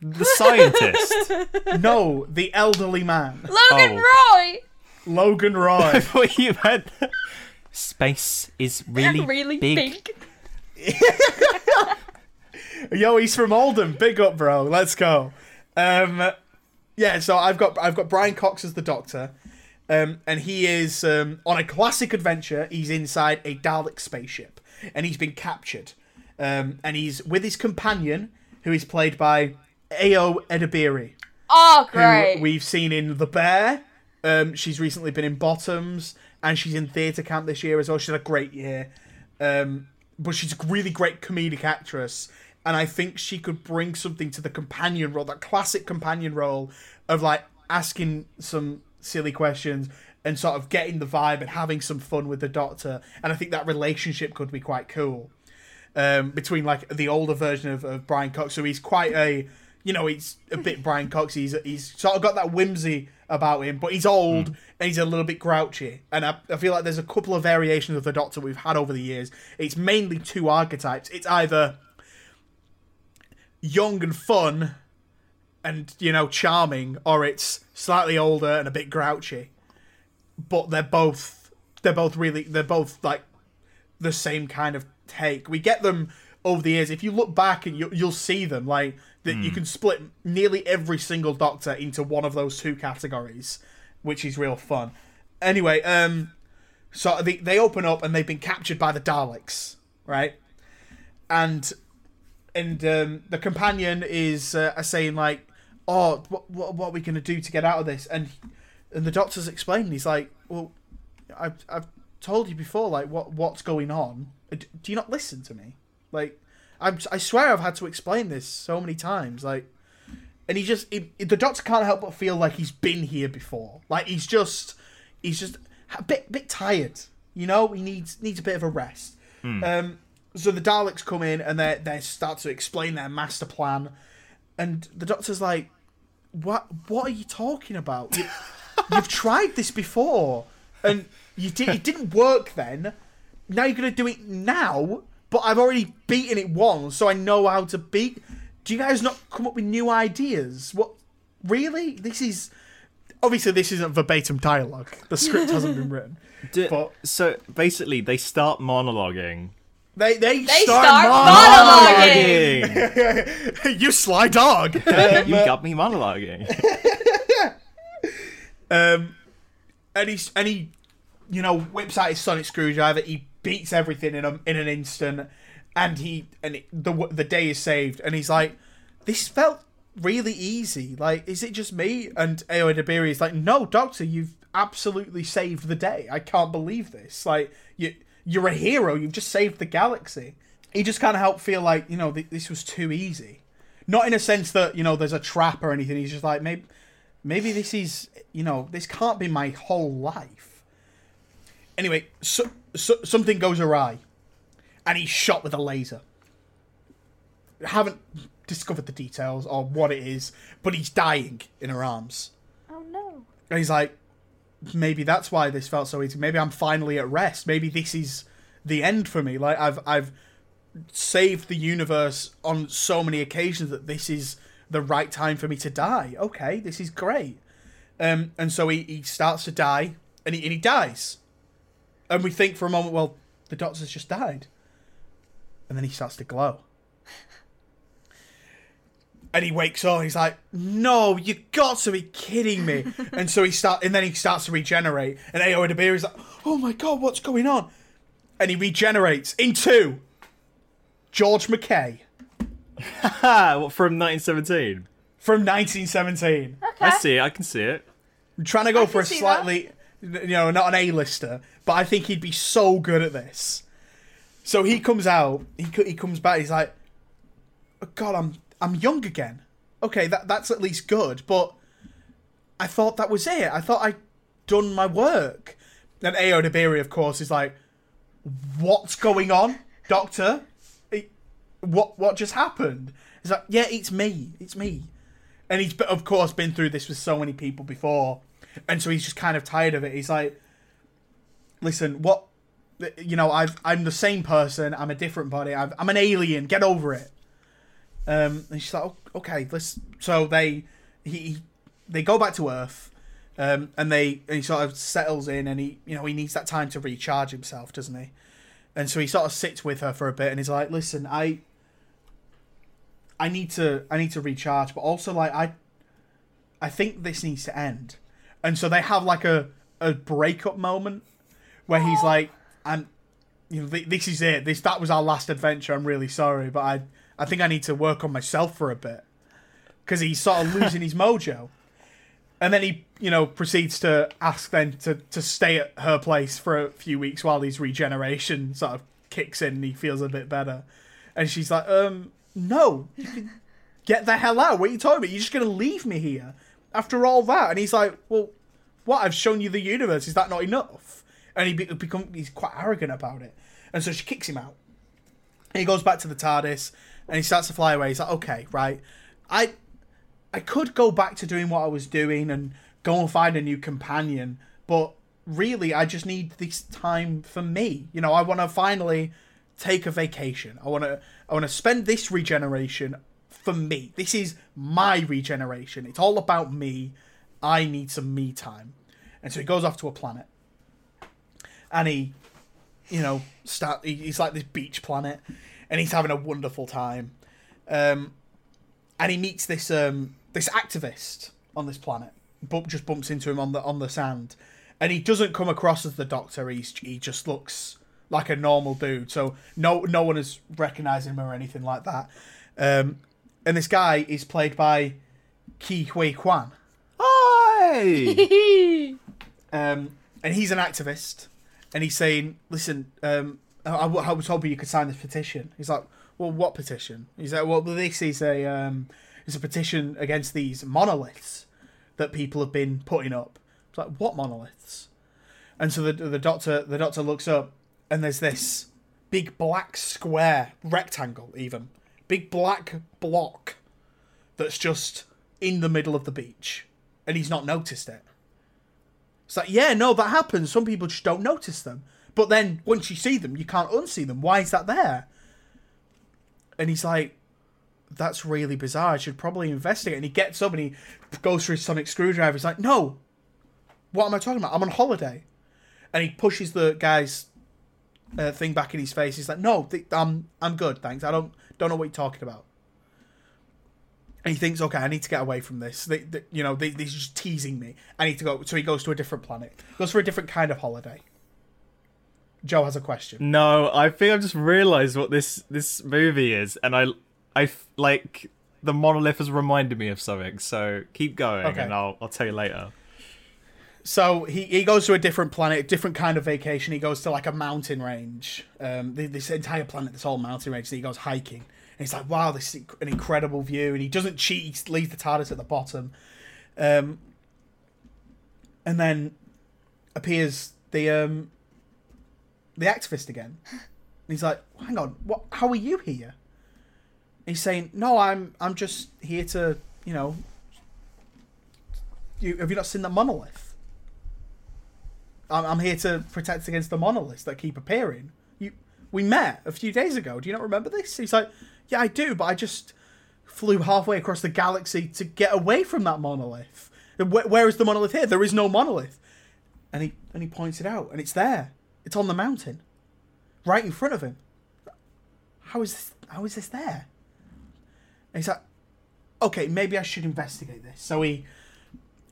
Speaker 1: The scientist.
Speaker 2: No, the elderly man,
Speaker 4: Logan
Speaker 1: Oh.
Speaker 4: Roy.
Speaker 2: Logan
Speaker 1: I
Speaker 2: Roy.
Speaker 1: thought you meant space is really,
Speaker 4: really
Speaker 1: big.
Speaker 4: big.
Speaker 2: Yo, he's from Oldham. Big up, bro. Let's go. Um, yeah, so I've got I've got Brian Cox as the Doctor, um, and he is um, on a classic adventure. He's inside a Dalek spaceship, and he's been captured, um, and he's with his companion, who is played by Ayo Edebiri,
Speaker 4: Oh,
Speaker 2: who we've seen in The Bear. Um, she's recently been in Bottoms, and she's in theatre camp this year as well. She's had a great year, um, but she's a really great comedic actress, and I think she could bring something to the companion role, that classic companion role of like asking some silly questions and sort of getting the vibe and having some fun with the Doctor. And I think that relationship could be quite cool um, between like the older version of, of Brian Cox. So he's quite a, you know, he's a bit Brian Cox. He's he's sort of got that whimsy about him, but he's old hmm. and he's a little bit grouchy. And I, I feel like there's a couple of variations of the Doctor we've had over the years. It's mainly two archetypes. It's either young and fun and you know charming or it's slightly older and a bit grouchy but they're both they're both really they're both like the same kind of take we get them over the years if you look back and you, you'll see them like that you can split nearly every single doctor into one of those two categories which is real fun anyway um so they, they open up and they've been captured by the daleks right and and um, the companion is uh, saying like, "Oh, what, what what are we gonna do to get out of this?" And and the doctor's explaining. He's like, "Well, I've I've told you before. Like, what what's going on? Do you not listen to me? Like, I'm, I swear I've had to explain this so many times. Like." And he just it, it- the doctor can't help but feel like he's been here before. Like he's just he's just a bit bit tired. You know, he needs needs a bit of a rest. Um, so the Daleks come in and they they start to explain their master plan, and the Doctor's like, "What what are you talking about? You, you've tried this before, and you did it didn't work then. Now you're gonna do it now, but I've already beaten it once, so I know how to beat. Do you guys not come up with new ideas? What really? This is." Obviously, this isn't verbatim dialogue. The script hasn't been written.
Speaker 1: Do-
Speaker 2: But-
Speaker 1: so basically, they start monologuing.
Speaker 2: They they,
Speaker 4: They
Speaker 2: start,
Speaker 4: start
Speaker 2: monologuing.
Speaker 1: Monologuing.
Speaker 2: you sly dog.
Speaker 1: you got me monologuing.
Speaker 2: Um, and he's and he, you know, whips out his sonic screwdriver. He beats everything in a, in an instant, and he and the the day is saved. And he's like, "This felt really easy. Like, is it just me?" And Ayo Edebiri is like, "No, Doctor, you've absolutely saved the day. I can't believe this. Like, you you're a hero. You've just saved the galaxy." He just kind of helped feel like you know th- this was too easy. Not in a sense that you know there's a trap or anything. He's just like maybe maybe this is you know this can't be my whole life anyway so so, something goes awry, and he's shot with a laser. Haven't discovered the details or what it is, but he's dying in her arms.
Speaker 4: Oh no.
Speaker 2: And he's like, maybe that's why this felt so easy. Maybe I'm finally at rest. Maybe this is the end for me. Like I've I've saved the universe on so many occasions that this is the right time for me to die. Okay, this is great. Um, and so he, he starts to die, and he, and he dies. And we think for a moment, well, the doctor's just died. And then he starts to glow. And he wakes up. He's like, "No, you got to be kidding me!" and so he start, and then he starts to regenerate. And Ayo Edebiri is like, "Oh my god, what's going on?" And he regenerates into George MacKay
Speaker 1: Ha! What from 1917?
Speaker 2: from 1917.
Speaker 4: Okay.
Speaker 1: I see it. I can see it.
Speaker 2: I'm trying to go
Speaker 4: I
Speaker 2: for a
Speaker 4: see
Speaker 2: slightly, you know, not an A-lister, but I think he'd be so good at this. So he comes out, he he comes back, he's like, "Oh, God, I'm I'm young again. Okay, that that's at least good, but I thought that was it. I thought I'd done my work. And Ayo Edebiri, of course, is like, "What's going on, Doctor? What what just happened?" He's like, "Yeah, it's me. It's me." And he's of course been through this with so many people before, and so he's just kind of tired of it. He's like, "Listen, what? You know, I've I'm the same person. I'm a different body. I've, I'm an alien. Get over it." Um, and she's like, "Oh, "Okay, let's." So they he, he they go back to Earth, um, and they and he sort of settles in, and he you know he needs that time to recharge himself, doesn't he? And so he sort of sits with her for a bit, and he's like, "Listen, I." I need to I need to recharge, but also like I I think this needs to end. And so they have like a a breakup moment where he's like I'm you know this is it. This that was our last adventure. I'm really sorry, but I I think I need to work on myself for a bit cuz he's sort of losing his mojo. And then he, you know, proceeds to ask then to, to stay at her place for a few weeks while his regeneration sort of kicks in and he feels a bit better. And she's like, um, no, get the hell out. What are you talking about? You're just going to leave me here after all that? And he's like, well, what? I've shown you the universe. Is that not enough? And he be- become he's quite arrogant about it. And so she kicks him out. And he goes back to the TARDIS and he starts to fly away. He's like, okay, right. I I could go back to doing what I was doing and go and find a new companion, but really I just need this time for me. You know, I want to finally take a vacation. I want to I want to spend this regeneration for me. This is my regeneration. It's all about me. I need some me time. And so he goes off to a planet. And he you know, start he- he's like this beach planet and he's having a wonderful time. Um and he meets this um this activist on this planet. Bump just bumps into him on the on the sand, and he doesn't come across as the Doctor. He's he just looks like a normal dude. So no no one has recognised him or anything like that. Um, and this guy is played by Ke Huy Quan,
Speaker 1: Hi!
Speaker 2: um, and he's an activist, and he's saying, "Listen, um, I, I was hoping you could sign this petition." He's like, "Well, what petition?" He's like, "Well, this is a um, it's a petition against these monoliths that people have been putting up." It's like, "What monoliths?" And so the the doctor the doctor looks up, and there's this big black square rectangle, even big black block that's just in the middle of the beach, and he's not noticed it. It's like, yeah, no, that happens. Some people just don't notice them. But then once you see them, you can't unsee them. Why is that there? And he's like, that's really bizarre. I should probably investigate. And he gets up and he goes for his sonic screwdriver. He's like, no, what am I talking about? I'm on holiday. And he pushes the guy's uh, thing back in his face. He's like, no, th- I'm I'm good, thanks. I don't don't know what you're talking about. He thinks, okay, I need to get away from this. They, they, you know, they, they're just teasing me. I need to go. So he goes to a different planet. Goes for a different kind of holiday. Joe has a question.
Speaker 1: No, I think I've just realised what this this movie is, and I, I like the monolith has reminded me of something. So keep going,
Speaker 2: Okay.
Speaker 1: and I'll I'll tell you later.
Speaker 2: So he, he goes to a different planet, different kind of vacation. He goes to like a mountain range. Um, this entire planet, this whole mountain range. So he goes hiking. And he's like, wow, this is an incredible view. And he doesn't cheat, he leaves the TARDIS at the bottom. Um, and then appears the um, the activist again. And he's like, "Hang on, what? How are you here?" And he's saying, "No, I'm I'm just here to, you know, you have you not seen the monolith? I'm, I'm here to protect against the monoliths that keep appearing. You, we met a few days ago. Do you not remember this?" He's like, "Yeah, I do, but I just flew halfway across the galaxy to get away from that monolith. Where, where is the monolith here? There is no monolith." And he and he points it out, and it's there. It's on the mountain, right in front of him. How is this? How is this there? And he's like, okay, maybe I should investigate this. So he,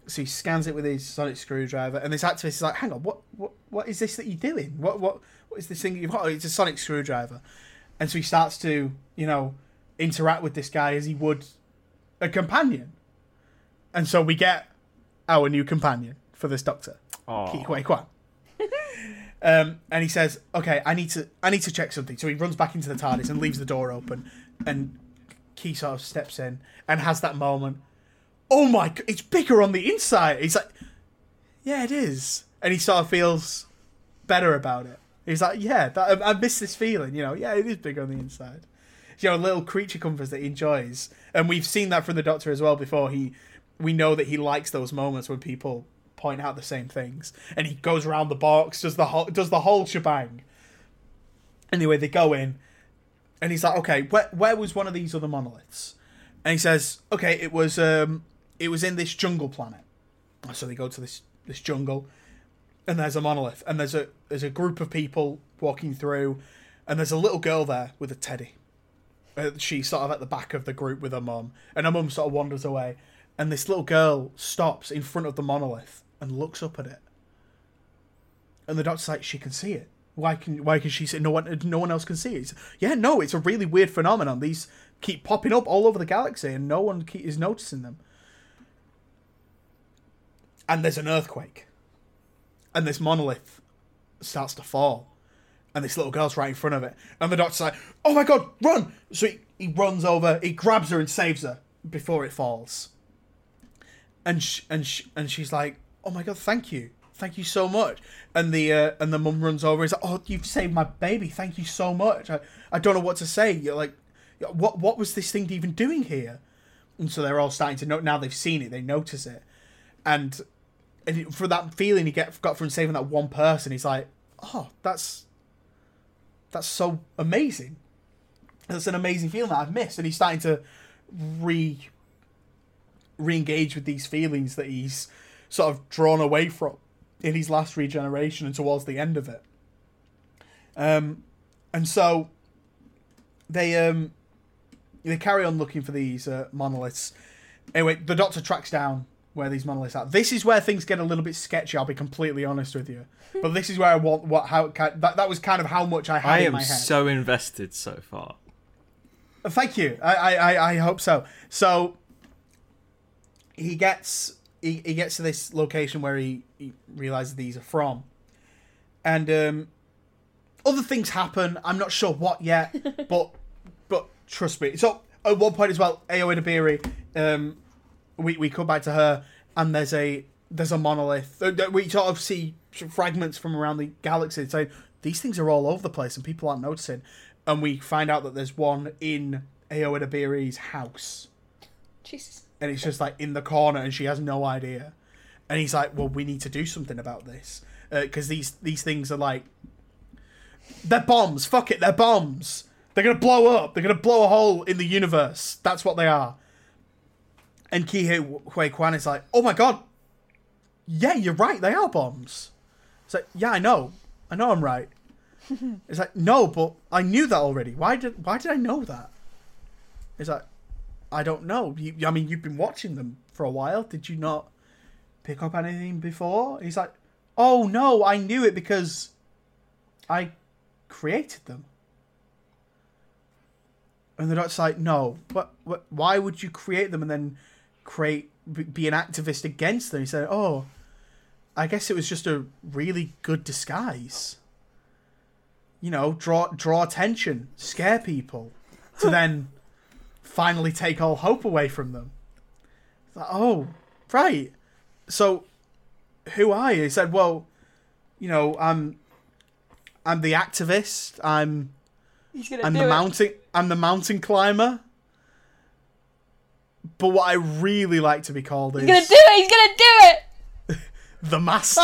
Speaker 2: so he scans it with his sonic screwdriver, and this activist is like, hang on, what, what, what is this that you're doing? What, what, what is this thing you've got? Oh, it's a sonic screwdriver, and so he starts to, you know, interact with this guy as he would a companion, and so we get our new companion for this doctor. Ke Huy Quan. Um, and he says, "Okay, I need to, I need to check something." So he runs back into the TARDIS and leaves the door open, and Key sort of steps in and has that moment. Oh my! It's bigger on the inside. He's like, "Yeah, it is," and he sort of feels better about it. He's like, "Yeah, that, I, I miss this feeling." You know, yeah, it is bigger on the inside. You know, little creature comforts that he enjoys, and we've seen that from the Doctor as well. Before he, we know that he likes those moments when people point out the same things, and he goes around the box, does the whole, does the whole shebang. Anyway, they go in, and he's like, "Okay, where where was one of these other monoliths?" And he says, "Okay, it was um, it was in this jungle planet." So they go to this this jungle, and there's a monolith, and there's a there's a group of people walking through, and there's a little girl there with a teddy. Uh, she's sort of at the back of the group with her mum, and her mum sort of wanders away, and this little girl stops in front of the monolith and looks up at it. And the doctor's like, she can see it. Why can why can she see? No one no one else can see it. Yeah, no, it's a really weird phenomenon. These keep popping up all over the galaxy, and no one is noticing them. And there's an earthquake, and this monolith starts to fall, and this little girl's right in front of it, and the doctor's like, "Oh my god, run!" So he, he runs over, he grabs her and saves her before it falls. And sh- and sh- and she's like, "Oh my god, thank you, thank you so much." And the uh, and the mum runs over. and He's like, "Oh, you've saved my baby. Thank you so much. I, I don't know what to say. You're like, what what was this thing even doing here?" And so they're all starting to know now they've seen it. They notice it, and and for that feeling he get got from saving that one person, he's like, "Oh, that's that's so amazing. That's an amazing feeling that I've missed." And he's starting to re re-engage with these feelings that he's sort of drawn away from in his last regeneration and towards the end of it. Um, and so they um they carry on looking for these uh, monoliths. Anyway, the Doctor tracks down where these monoliths are. This is where things get a little bit sketchy. I'll be completely honest with you, but this is where I want what how that that was kind of how much I had
Speaker 1: I
Speaker 2: in
Speaker 1: am
Speaker 2: my head.
Speaker 1: I am so invested so far.
Speaker 2: Thank you. I, I, I- I hope so. So he gets he, he gets to this location where he, he realizes these are from. And um other things happen. I'm not sure what yet, but but trust me. So at one point as well, Ayo Edebiri, um we, we come back to her and there's a there's a monolith. Uh, that We sort of see fragments from around the galaxy. Saying these things are all over the place and people aren't noticing. And we find out that there's one in Ayo Edebiri's house.
Speaker 4: Jesus.
Speaker 2: and it's just like in the corner and she has no idea. And he's like well we need to do something about this. Because these these things are like they're bombs. Fuck it they're bombs. They're gonna blow up. They're gonna blow a hole in the universe. That's what they are and Ke Huy Quan is like oh my god. Yeah you're right. They are bombs. It's like yeah I know. I know I'm right. It's like no but I knew that already. Why did why did I know that? It's like I don't know. You, I mean, you've been watching them for a while. Did you not pick up anything before? He's like, oh no, I knew it because I created them. And the doctor's like, no, what, what, why would you create them? And then create, be- an activist against them? He said, oh, I guess it was just a really good disguise. You know, draw, draw attention, scare people, to then finally take all hope away from them. It's like, oh, right. So, who are you? He said, well, you know, I'm, I'm the activist. I'm
Speaker 4: He's gonna
Speaker 2: I'm
Speaker 4: do
Speaker 2: the
Speaker 4: it.
Speaker 2: mountain I'm the mountain climber. But what I really like to be called is
Speaker 4: He's gonna do it. He's gonna do it.
Speaker 2: the master.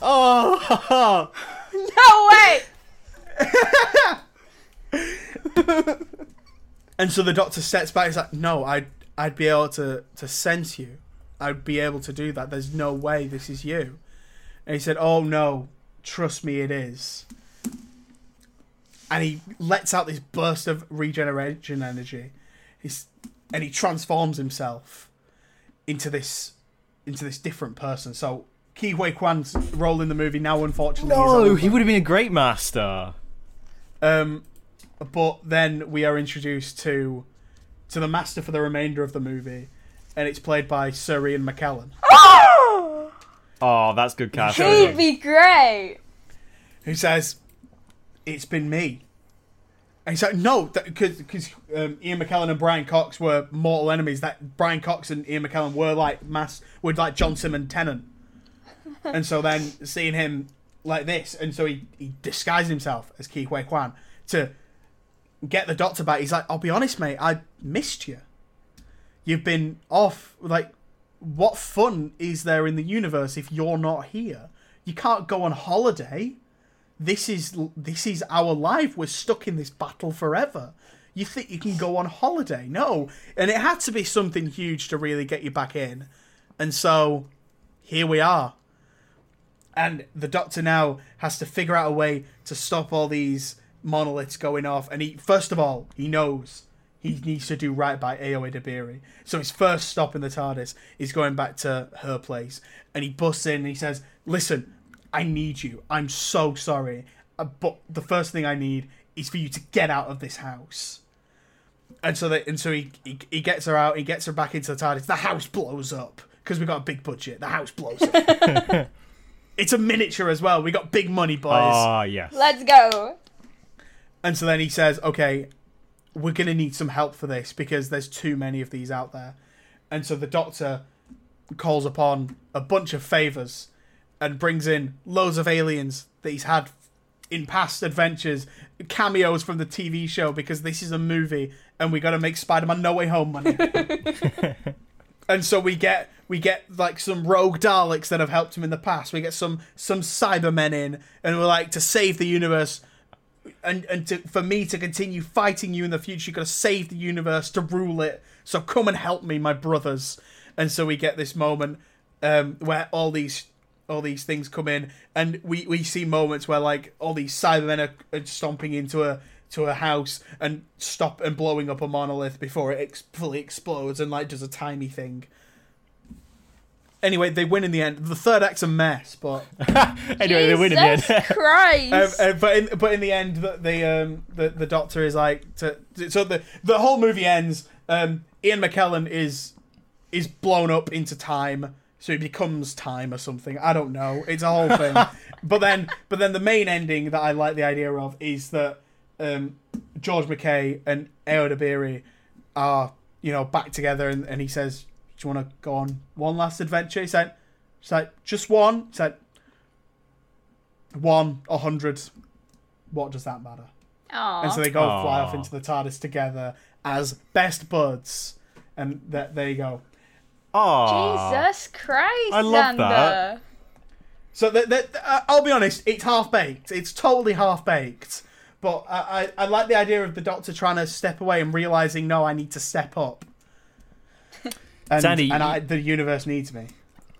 Speaker 1: Oh,
Speaker 4: No way. Oh.
Speaker 2: and so the doctor steps back. He's like, "No, I'd I'd be able to to sense you. I'd be able to do that. There's no way this is you." And he said, "Oh no, trust me, it is." And he lets out this burst of regeneration energy. He's and he transforms himself into this into this different person. So Ke Huy Quan's role in the movie now, unfortunately,
Speaker 1: no,
Speaker 2: over.
Speaker 1: he would have been a great master.
Speaker 2: Um, but then we are introduced to to the master for the remainder of the movie, and it's played by Sir Ian McKellen,
Speaker 1: Oh, that's good casting.
Speaker 4: He'd be great.
Speaker 2: who says, "It's been me." And he's like, "No," because um, Ian McKellen and Brian Cox were mortal enemies. That Brian Cox and Ian McKellen were like mass, were like John Simon Tennant, and so then seeing him like this, and so he he disguised himself as Ke Huy Quan to get the doctor back. He's like, "I'll be honest, mate, I missed you. You've been off. Like, what fun is there in the universe if you're not here? You can't go on holiday." This is this is our life. We're stuck in this battle forever. You think you can go on holiday? No, and it had to be something huge to really get you back in. And so here we are. And the doctor now has to figure out a way to stop all these monoliths going off. And he, first of all, he knows he needs to do right by Ayo Edebiri. So his first stop in the TARDIS is going back to her place. And he busts in and he says, Listen, I need you. I'm so sorry. Uh, But the first thing I need is for you to get out of this house. And so that, and so he, he he gets her out. He gets her back into the TARDIS. The house blows up because we got a big budget. The house blows up. it's a miniature as well. We got big money, boys.
Speaker 1: Ah, yes.
Speaker 4: Let's go.
Speaker 2: And so then he says, "Okay, we're gonna need some help for this because there's too many of these out there." And so the Doctor calls upon a bunch of favors and brings in loads of aliens that he's had in past adventures, cameos from the TV show because this is a movie and we got to make Spider-Man No Way Home money. and so we get we get like some rogue Daleks that have helped him in the past. We get some some Cybermen in, and we're like to save the universe and and to, for me to continue fighting you in the future, you got to save the universe to rule it. So come and help me, my brothers. And so we get this moment um, where all these all these things come in, and we, we see moments where like all these Cybermen are, are stomping into a to a house and stop and blowing up a monolith before it ex- fully explodes and like does a tiny thing. Anyway, they win in the end. The third act's a mess, but
Speaker 1: Anyway, they win in the
Speaker 4: Jesus
Speaker 1: end.
Speaker 4: Christ.
Speaker 2: um, uh, but in but in the end, the the um, the, the doctor is like to, so the the whole movie ends. Um, Ian McKellen is is blown up into time, so he becomes time or something. I don't know. It's a whole thing. but then but then the main ending that I like the idea of is that um, George MacKay and Ayo Edebiri are you know back together, and, and he says, "Do you want to go on one last adventure?" He said, "He's like just one." He said, "One, a hundred. What does that matter?"
Speaker 4: Aw.
Speaker 2: And so they go fly off into the TARDIS together as best buds, and th- there you go.
Speaker 1: Aw.
Speaker 4: Jesus Christ,
Speaker 1: I love
Speaker 4: Xander.
Speaker 1: that.
Speaker 2: So th th uh, I'll be honest, it's half baked. It's totally half baked. But I, I, I like the idea of the Doctor trying to step away and realizing, no, I need to step up. And, and I, the universe needs me.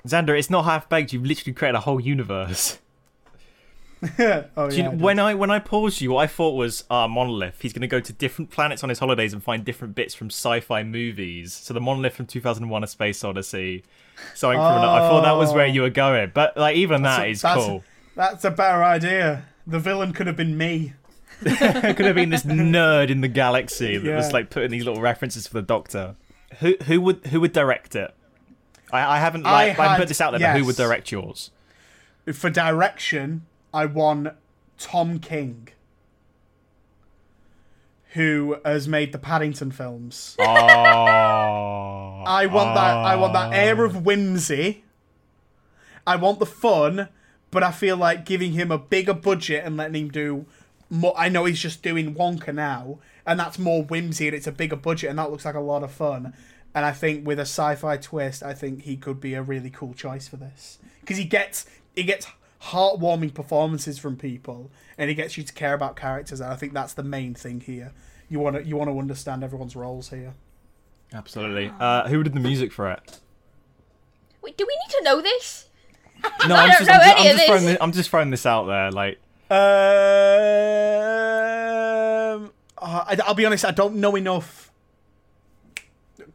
Speaker 1: Xander, it's not half baked. You've literally created a whole universe.
Speaker 2: oh
Speaker 1: you
Speaker 2: yeah.
Speaker 1: when I when I paused you, what I thought was, ah, Monolith. He's going to go to different planets on his holidays and find different bits from sci-fi movies. So the Monolith from 2001: A Space Odyssey. Something from I thought that was where you were going, but like even that is
Speaker 2: that's,
Speaker 1: cool.
Speaker 2: That's a better idea. The villain could have been me.
Speaker 1: It could have been this nerd in the galaxy that was like putting these little references for the Doctor. Who who would who would direct it? I, I haven't
Speaker 2: I
Speaker 1: like, I haven't put this out there. But who would direct yours?
Speaker 2: For direction, I won Tom King, who has made the Paddington films.
Speaker 1: Oh,
Speaker 2: I want that. I want that air
Speaker 1: Oh.
Speaker 2: of ah. whimsy. I want the fun, but I feel like giving him a bigger budget and letting him do more. I know he's just doing Wonka now, and that's more whimsy and it's a bigger budget, and that looks like a lot of fun. And I think with a sci-fi twist, I think he could be a really cool choice for this because he gets he gets heartwarming performances from people, and it gets you to care about characters. And I think that's the main thing here. You want to you want to understand everyone's roles here.
Speaker 1: Absolutely. Uh, who did the music for it?
Speaker 4: Wait, do we need to know this?
Speaker 1: No,
Speaker 4: I
Speaker 1: I'm
Speaker 4: don't
Speaker 1: just,
Speaker 4: know
Speaker 1: I'm, just,
Speaker 4: any
Speaker 1: I'm
Speaker 4: of
Speaker 1: just throwing
Speaker 4: this.
Speaker 1: this, I'm just throwing this out there. Like,
Speaker 2: Um, uh, I, will be honest. I don't know enough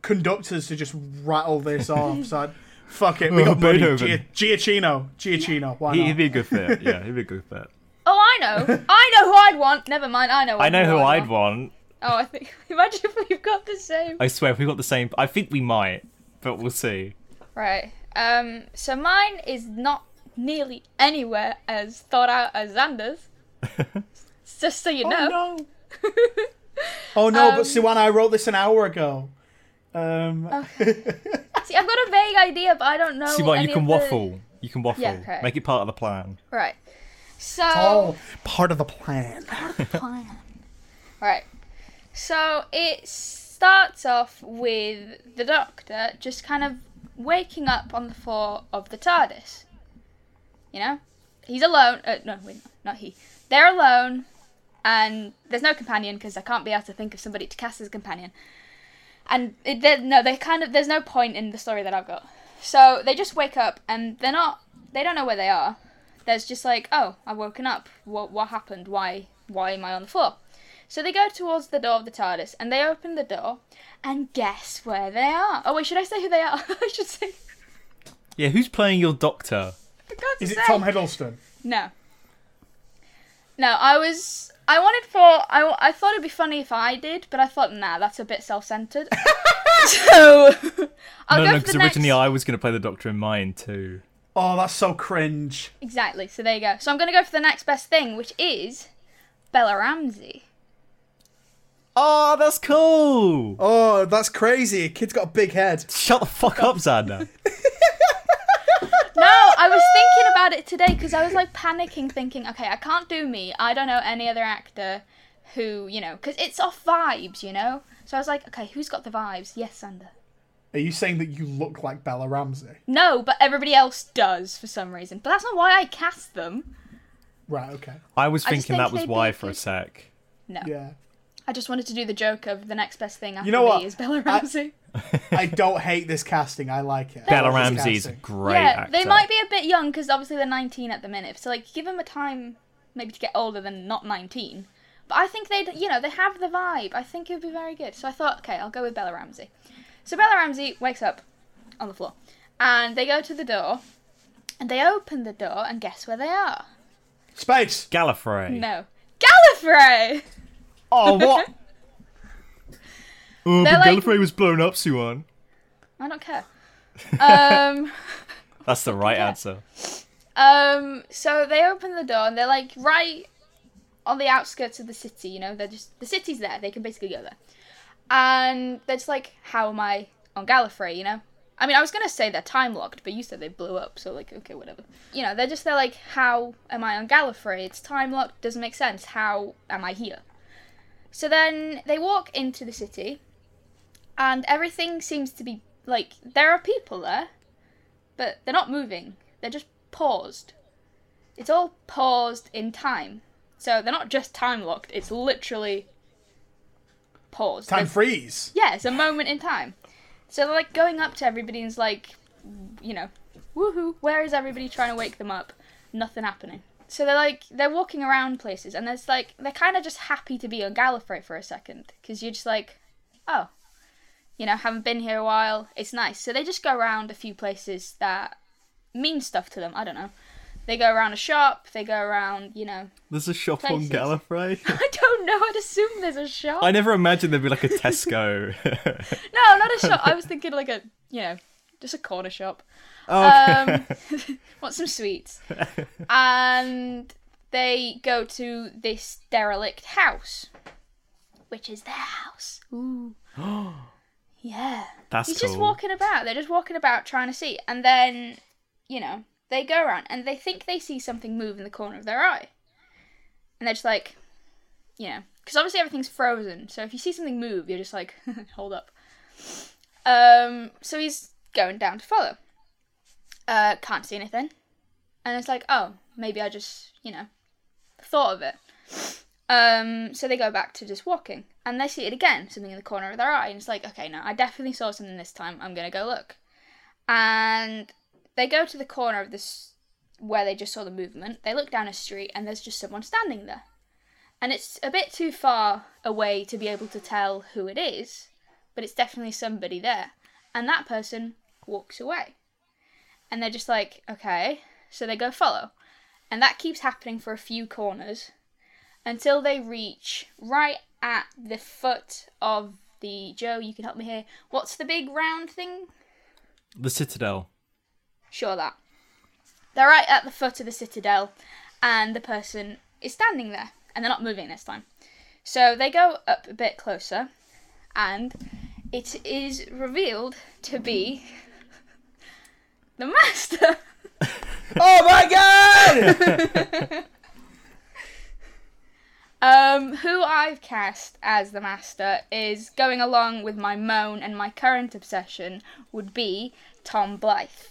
Speaker 2: conductors to just rattle this off. So, I'd, fuck it. We
Speaker 1: Oh,
Speaker 2: got money.
Speaker 1: Beethoven.
Speaker 2: Gia- Giacchino. Giacchino. Why
Speaker 1: he, would be a good fit. Yeah, he'd be a good fit.
Speaker 4: Oh, I know. I know who I'd want. Never mind. I know.
Speaker 1: I know who
Speaker 4: I'd
Speaker 1: I'd want.
Speaker 4: Oh, I think. Imagine if we've got the same.
Speaker 1: I swear, if we got the same, I think we might, but we'll see.
Speaker 4: Right. Um. So mine is not nearly anywhere as thought out as Xander's. Just so you know.
Speaker 2: Oh no. Oh no,
Speaker 4: Um,
Speaker 2: but Siwan, I wrote this an hour ago. Um,
Speaker 4: See, I've got a vague idea, but I don't know.
Speaker 1: see what
Speaker 4: any
Speaker 1: you can
Speaker 4: of the-
Speaker 1: waffle. You can waffle.
Speaker 4: Yeah, okay.
Speaker 1: Make it part of the plan.
Speaker 4: Right. So.
Speaker 2: oh, part of the plan.
Speaker 4: Part of the plan. Right. So it starts off with the Doctor just kind of waking up on the floor of the TARDIS. You know, he's alone. Uh, no, wait, not he. They're alone, and there's no companion because I can't be able to think of somebody to cast as a companion. And it, they- no, they kind of there's no point in the story that I've got. So they just wake up and they're not. They don't know where they are. There's just like, oh, I've woken up. What what happened? Why why am I on the floor? So they go towards the door of the TARDIS and they open the door and guess where they are. Oh wait, should I say who they are? I should say.
Speaker 1: Yeah, who's playing your doctor?
Speaker 4: I forgot to
Speaker 2: Is it
Speaker 4: say.
Speaker 2: Tom Hiddleston?
Speaker 4: No. No, I was. I wanted for. I, I thought it'd be funny if I did, but I thought, nah, that's a bit self centered. so. I'll
Speaker 1: no,
Speaker 4: go
Speaker 1: no, because
Speaker 4: the
Speaker 1: originally
Speaker 4: next...
Speaker 1: I was going to play the doctor in mine too.
Speaker 2: Oh, that's so cringe.
Speaker 4: Exactly, so there you go. So I'm going to go for the next best thing, which is Bella Ramsey.
Speaker 1: Oh, that's cool.
Speaker 2: Oh, that's crazy. A kid's got a big head.
Speaker 1: Shut the fuck up, Xander.
Speaker 4: No, I was thinking about it today because I was like panicking, thinking, okay, I can't do me. I don't know any other actor who, you know, because it's off vibes, you know? So I was like, okay, who's got the vibes? Yes, Xander.
Speaker 2: Are you saying that you look like Bella Ramsey?
Speaker 4: No, but everybody else does for some reason. But that's not why I cast them.
Speaker 2: Right. Okay.
Speaker 1: I was
Speaker 4: I
Speaker 1: thinking
Speaker 4: think
Speaker 1: that was why
Speaker 4: be
Speaker 1: for a sec.
Speaker 4: No.
Speaker 2: Yeah.
Speaker 4: I just wanted to do the joke of the next best thing after
Speaker 2: know
Speaker 4: me
Speaker 2: what?
Speaker 4: is Bella Ramsey.
Speaker 2: I don't hate this casting. I like it.
Speaker 1: Bella
Speaker 2: like this
Speaker 1: Ramsey's a
Speaker 2: casting.
Speaker 1: great
Speaker 4: yeah,
Speaker 1: actor.
Speaker 4: they might be a bit young because obviously they're 19 at the minute. So like, give them a time maybe to get older than not 19. But I think they'd, you know, they have the vibe. I think it would be very good. So I thought, okay, I'll go with Bella Ramsey. So Bella Ramsey wakes up on the floor, and they go to the door, and they open the door, and guess where they are?
Speaker 2: Space.
Speaker 1: Gallifrey.
Speaker 4: No, Gallifrey.
Speaker 1: Oh, what? oh,
Speaker 4: They're
Speaker 1: but
Speaker 4: like-
Speaker 1: Gallifrey was blown up, Siwan.
Speaker 4: I don't care. Um.
Speaker 1: That's the right
Speaker 4: Yeah.
Speaker 1: answer.
Speaker 4: Um, so they open the door and they're like right on the outskirts of the city, you know, they're just the city's there, they can basically go there. And they're just like, How am I on Gallifrey, you know? I mean I was gonna say they're time locked, but you said they blew up, so like okay, whatever. You know, they're just they're like, How am I on Gallifrey? It's time locked, doesn't make sense. How am I here? So then they walk into the city and everything seems to be like there are people there, but they're not moving. They're just paused. It's all paused in time. So they're not just time locked, it's literally paused.
Speaker 2: Time
Speaker 4: There's-
Speaker 2: freeze.
Speaker 4: yeah, it's a moment in time. So they're like going up to everybody and it's like, you know, woohoo, where is everybody trying to wake them up? Nothing happening. So they're like, they're walking around places and there's like, they're kind of just happy to be on Gallifrey for a second. Because you're just like, oh, you know, haven't been here a while. It's nice. So they just go around a few places that mean stuff to them. I don't know. They go around a shop, they go around, you know,
Speaker 1: There's a shop
Speaker 4: Places.
Speaker 1: on Gallifrey.
Speaker 4: I don't know. I'd assume there's a shop.
Speaker 1: I never imagined there'd be like a Tesco.
Speaker 4: No, not a shop. I was thinking like a, you know, just a corner shop.
Speaker 1: okay.
Speaker 4: Um, want some sweets. and they go to this derelict house, which is their house. Ooh. Yeah.
Speaker 1: That's
Speaker 4: He's
Speaker 1: cool.
Speaker 4: just walking about. They're just walking about trying to see. And then, you know, they go around and they think they see something move in the corner of their eye. And they're just like, you know, because obviously everything's frozen. So if you see something move, you're just like, hold up. Um, so he's going down to follow. Uh, can't see anything. And it's like, oh, maybe I just, you know, thought of it. Um, so they go back to just walking, and they see it again, something in the corner of their eye, and it's like, okay, now I definitely saw something this time. I'm gonna go look. And they go to the corner of this where they just saw the movement. They look down a street, and there's just someone standing there, and it's a bit too far away to be able to tell who it is, but it's definitely somebody there. And that person walks away, and they're just like, okay. So they go follow, and that keeps happening for a few corners until they reach right at the foot of the Joe. You can help me here. What's the big round thing?
Speaker 1: The Citadel.
Speaker 4: Sure that. They're right at the foot of the citadel, and the person is standing there, and they're not moving this time. So they go up a bit closer, and it is revealed to be the master.
Speaker 2: Oh my god!
Speaker 4: Um, who I've cast as the master is going along with my moan and my current obsession would be Tom Blyth.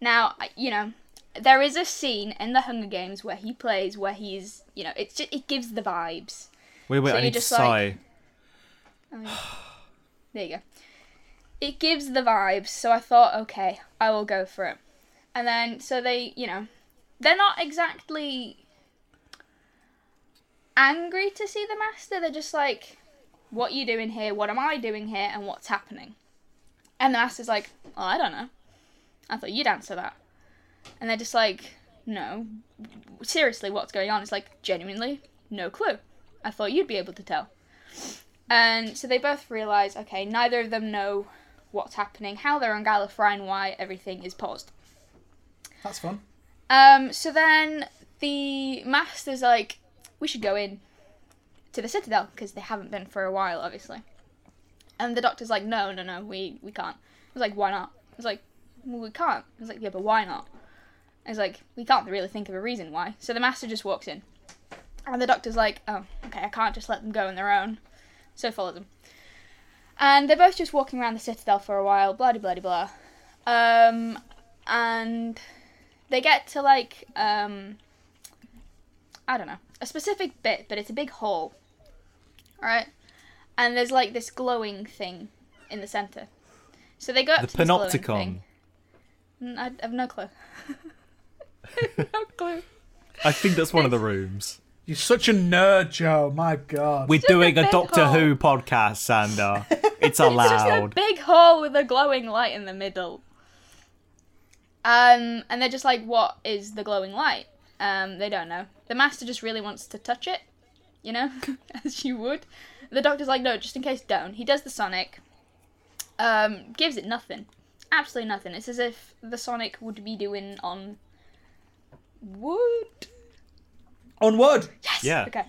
Speaker 4: Now, you know, there is a scene in the Hunger Games where he plays where he's, you know, it's just, it gives the vibes.
Speaker 1: Wait, wait,
Speaker 4: So
Speaker 1: I need to
Speaker 4: just like-
Speaker 1: sigh.
Speaker 4: There you go. It gives the vibes, so I thought, okay, I will go for it. And then, so they, you know, they're not exactly angry to see the master. They're just like, what are you doing here? What am I doing here? And what's happening? And the master's like, oh, I don't know. I thought you'd answer that. And they're just like, no. Seriously, what's going on? It's like, genuinely, no clue. I thought you'd be able to tell. And so they both realise, okay, neither of them know what's happening, how they're on Gallifrey, and why everything is paused.
Speaker 2: That's fun.
Speaker 4: Um, so then the master's like, we should go in to the Citadel because they haven't been for a while, obviously. And the doctor's like, no, no, no, we we can't. I was like, why not? I was like, well, we can't. I was like, yeah, but why not? I was like, we can't really think of a reason why. So the master just walks in, and the doctor's like, oh, okay, I can't just let them go on their own. So follow them. And they're both just walking around the Citadel for a while, blah blah blah. Um, and they get to like um I don't know a specific bit, but it's a big hall, Alright? And there's like this glowing thing in the center. So they go up
Speaker 1: The
Speaker 4: to this glowing
Speaker 1: Panopticon.
Speaker 4: thing. N- I have no clue. no clue.
Speaker 1: I think that's one of the rooms.
Speaker 2: You're such a nerd, Joe. My god.
Speaker 1: We're doing a
Speaker 4: big
Speaker 1: Doctor
Speaker 4: hole.
Speaker 1: Who podcast, Xander. It's allowed.
Speaker 4: It's just a big hall with a glowing light in the middle. Um, and they're just like, "What is the glowing light?" Um, they don't know. The master just really wants to touch it, you know, as you would. The doctor's like, "No, just in case, don't." He does the sonic. Um, gives it nothing, absolutely nothing. It's as if the sonic would be doing on wood.
Speaker 2: On wood.
Speaker 4: Yes.
Speaker 1: Yeah.
Speaker 4: Okay.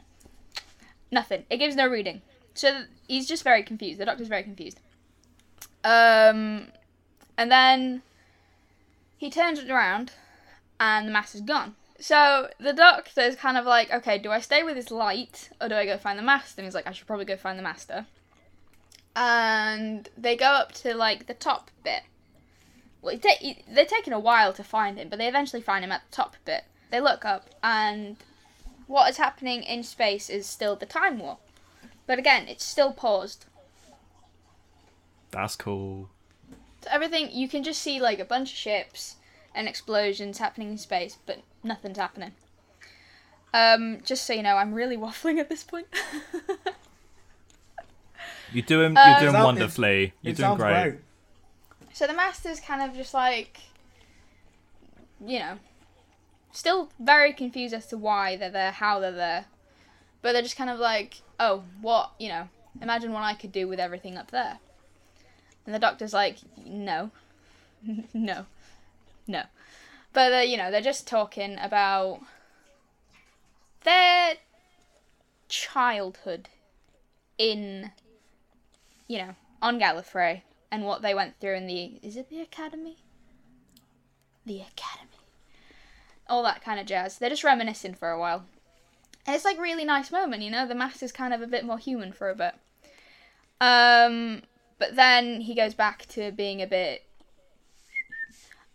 Speaker 4: Nothing. It gives no reading. So th- he's just very confused. The doctor's very confused. Um, and then he turns it around, and the master's gone. So the doctor's kind of like, okay, do I stay with this light or do I go find the master? And he's like, I should probably go find the master. And they go up to like the top bit. Well, they're taking a while to find him, but they eventually find him at the top bit. They look up, and what is happening in space is still the time war. But again, it's still paused.
Speaker 1: That's cool.
Speaker 4: So everything you can just see like a bunch of ships and explosions happening in space, but nothing's happening. Um, just so you know, I'm really waffling at this point.
Speaker 1: You're doing.
Speaker 4: Um,
Speaker 1: You're doing
Speaker 2: Sound-
Speaker 1: wonderfully. You're
Speaker 2: it
Speaker 1: doing great.
Speaker 2: great.
Speaker 4: so the master's kind of just like, you know, still very confused as to why they're there, how they're there, but they're just kind of like, oh, what, you know, imagine what I could do with everything up there. And the doctor's like, no, no, no. But, uh, you know, they're just talking about their childhood in, you know, on Gallifrey and what they went through in the. Is it the Academy? the academy. All that kind of jazz. They're just reminiscing for a while. And it's like really nice moment, you know. The master's kind of a bit more human for a bit. Um, but then he goes back to being a bit.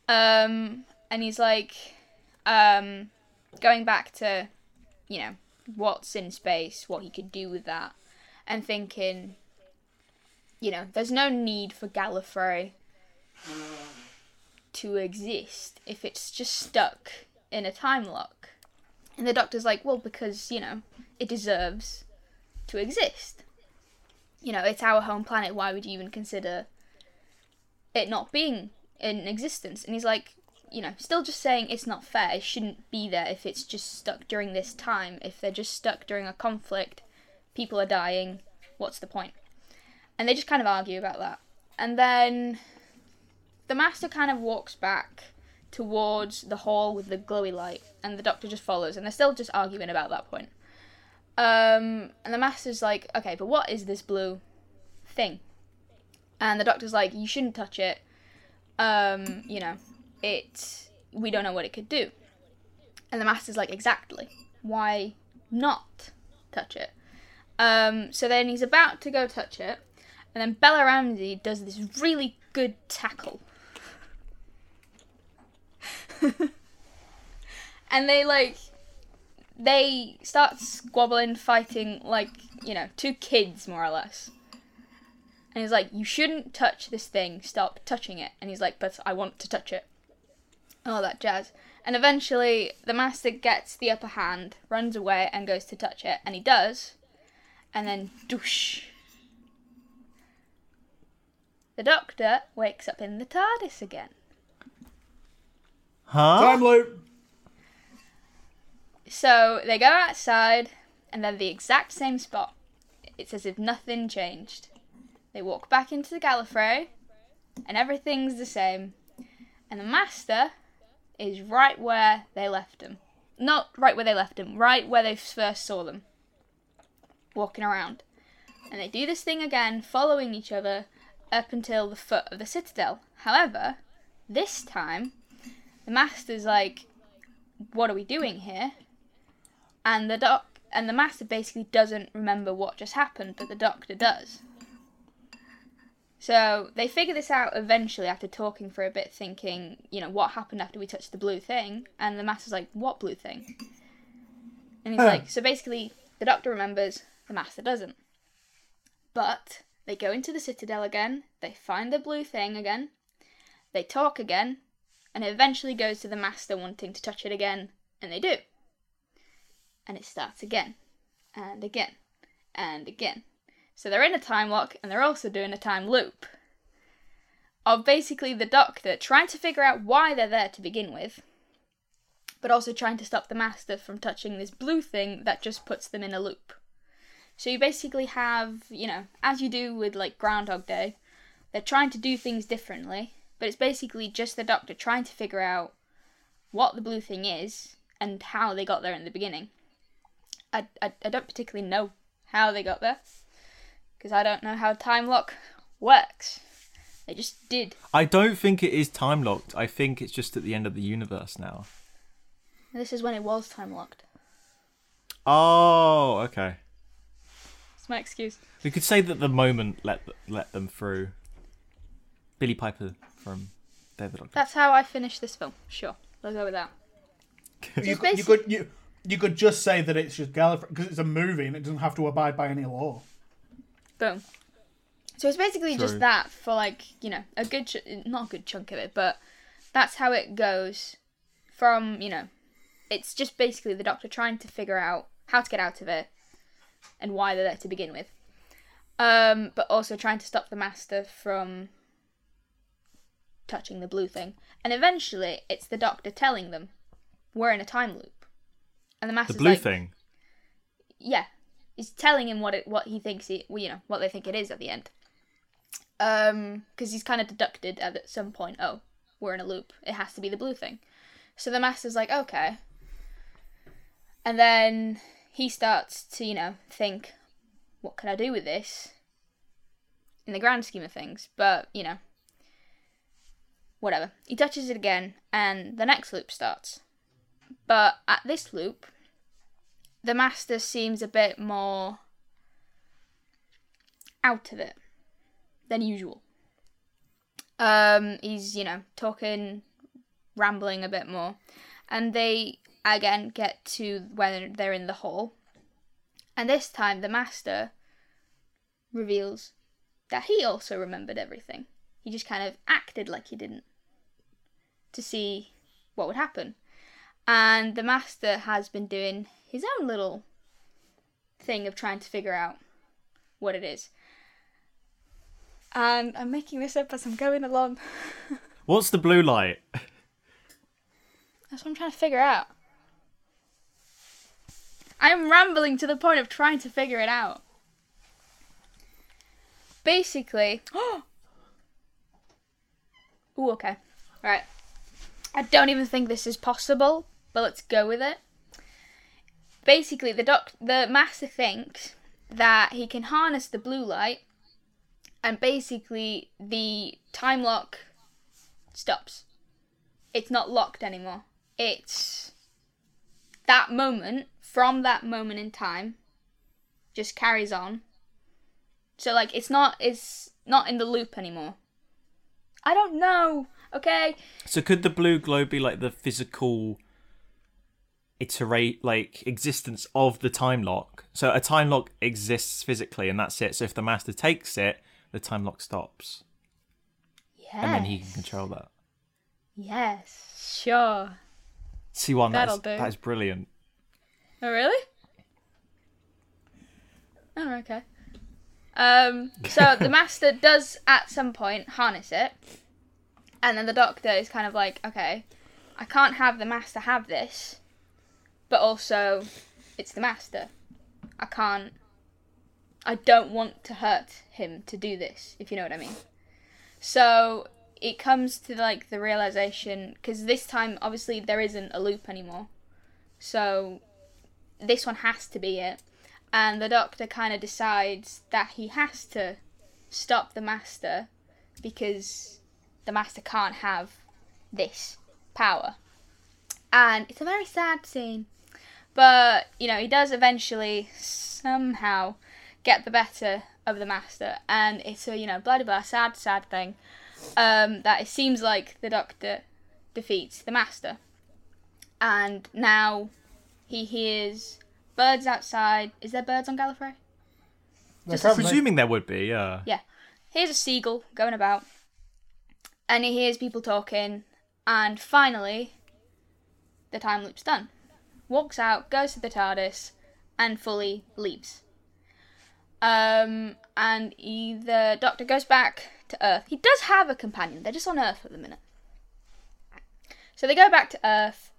Speaker 4: Um, and he's like, um, going back to, you know, what's in space, what he could do with that, and thinking, you know, there's no need for Gallifrey to exist if it's just stuck in a time lock. And the doctor's like, well, because, you know, it deserves to exist. You know, it's our home planet. Why would you even consider it not being in existence? And he's like, you know, still just saying it's not fair. It shouldn't be there if it's just stuck during this time. If they're just stuck during a conflict, people are dying. What's the point? And they just kind of argue about that. And then the master kind of walks back towards the hall with the glowy light, and the doctor just follows, and they're still just arguing about that point. Um, and the master's like, okay, but what is this blue thing? And the doctor's like, you shouldn't touch it. Um, you know, it. We don't know what it could do. And the master's like, exactly. Why not touch it? Um, so then he's about to go touch it, and then Bella Ramsey does this really good tackle. and they like they start squabbling, fighting like, you know, two kids more or less. And he's like, You shouldn't touch this thing, stop touching it. And he's like, But I want to touch it. All that jazz. And eventually the master gets the upper hand, runs away and goes to touch it, and he does. And then douche. The doctor wakes up in the TARDIS again.
Speaker 1: Huh?
Speaker 2: Time loop.
Speaker 4: So they go outside and they're the exact same spot. It's as if nothing changed. They walk back into the Gallifrey and everything's the same. And the master is right where they left them. Not right where they left them, right where they first saw them. Walking around. And they do this thing again, following each other up until the foot of the citadel. However, this time, the master's like, What are we doing here? and the doc and the master basically doesn't remember what just happened, but the doctor does. So they figure this out eventually after talking for a bit, thinking, you know, what happened after we touched the blue thing? And the master's like, what blue thing? And he's
Speaker 2: Huh.
Speaker 4: like, so basically, the doctor remembers, the master doesn't. But they go into the citadel again, they find the blue thing again, they talk again, and it eventually goes to the master wanting to touch it again, and they do and it starts again and again and again. So they're in a time lock and they're also doing a time loop of basically the doctor trying to figure out why they're there to begin with, but also trying to stop the master from touching this blue thing that just puts them in a loop. So you basically have, you know, as you do with like Groundhog Day, they're trying to do things differently, but it's basically just the doctor trying to figure out what the blue thing is and how they got there in the beginning. I, I, I don't particularly know how they got there because I don't know how time lock works. They just did.
Speaker 1: I don't think it is time locked. I think it's just at the end of the universe now.
Speaker 4: This is when it was time locked.
Speaker 1: Oh, okay.
Speaker 4: It's my excuse.
Speaker 1: We could say that the moment let let them through. Billie Piper from David Doctor.
Speaker 4: That's how I finished this film. Sure, we'll go with that.
Speaker 2: You,
Speaker 4: it's
Speaker 2: could- you could you you could just say that it's just Gallifrey because it's a movie and it doesn't have to abide by any law.
Speaker 4: Boom. So it's basically
Speaker 1: True.
Speaker 4: just that for like you know a good ch- not a good chunk of it, but that's how it goes. From you know, it's just basically the Doctor trying to figure out how to get out of it and why they're there to begin with, um, but also trying to stop the Master from touching the blue thing. And eventually, it's the Doctor telling them we're in a time loop, and the
Speaker 1: The blue
Speaker 4: like,
Speaker 1: thing.
Speaker 4: yeah, he's telling him what it what he thinks he well, you know what they think it is at the end. Um, because he's kind of deducted at some point. Oh, we're in a loop. It has to be the blue thing. So the master's like, okay. And then he starts to you know think, what can I do with this? In the grand scheme of things, but you know, whatever. He touches it again, and the next loop starts. But at this loop, the master seems a bit more out of it than usual. Um, he's, you know, talking, rambling a bit more. And they, again, get to when they're in the hall. And this time, the master reveals that he also remembered everything. He just kind of acted like he didn't to see what would happen. And the master has been doing his own little thing of trying to figure out what it is. And I'm making this up as I'm going along.
Speaker 1: What's the blue light?
Speaker 4: That's what I'm trying to figure out. I'm rambling to the point of trying to figure it out. Basically. Ooh, okay. Right. I don't even think this is possible, but let's go with it. Basically, the doc, the master thinks that he can harness the blue light, and basically the time lock stops. It's not locked anymore. It's that moment from that moment in time just carries on. So like it's not it's not in the loop anymore. I don't know. Okay.
Speaker 1: So could the blue glow be like the physical iterate like existence of the time lock? So a time lock exists physically and that's it. So if the master takes it, the time lock stops.
Speaker 4: Yes.
Speaker 1: And then he can control that.
Speaker 4: Yes. Sure.
Speaker 1: Siwan
Speaker 4: that is,
Speaker 1: that is brilliant.
Speaker 4: Oh really? Oh okay. Um. So the master does at some point harness it, and then the doctor is kind of like, okay, I can't have the master have this, but also it's the master. I can't. I don't want to hurt him to do this, if you know what I mean. So it comes to like the realization because this time obviously there isn't a loop anymore, so this one has to be it. And the doctor kind of decides that he has to stop the master because the master can't have this power. And it's a very sad scene. But, you know, he does eventually somehow get the better of the master. And it's a, you know, bloody blah, sad, sad thing um, that it seems like the doctor defeats the master. And now he hears birds outside. Is there birds on Gallifrey?
Speaker 2: They're
Speaker 4: Just
Speaker 2: currently-
Speaker 1: Presuming there would be, yeah.
Speaker 4: Yeah. Here's a seagull going about. And he hears people talking. And finally, the time loop's done. Walks out, goes to the TARDIS, and fully leaves. Um, and he, the Doctor goes back to Earth. He does have a companion. They're just on Earth at the minute. So they go back to Earth,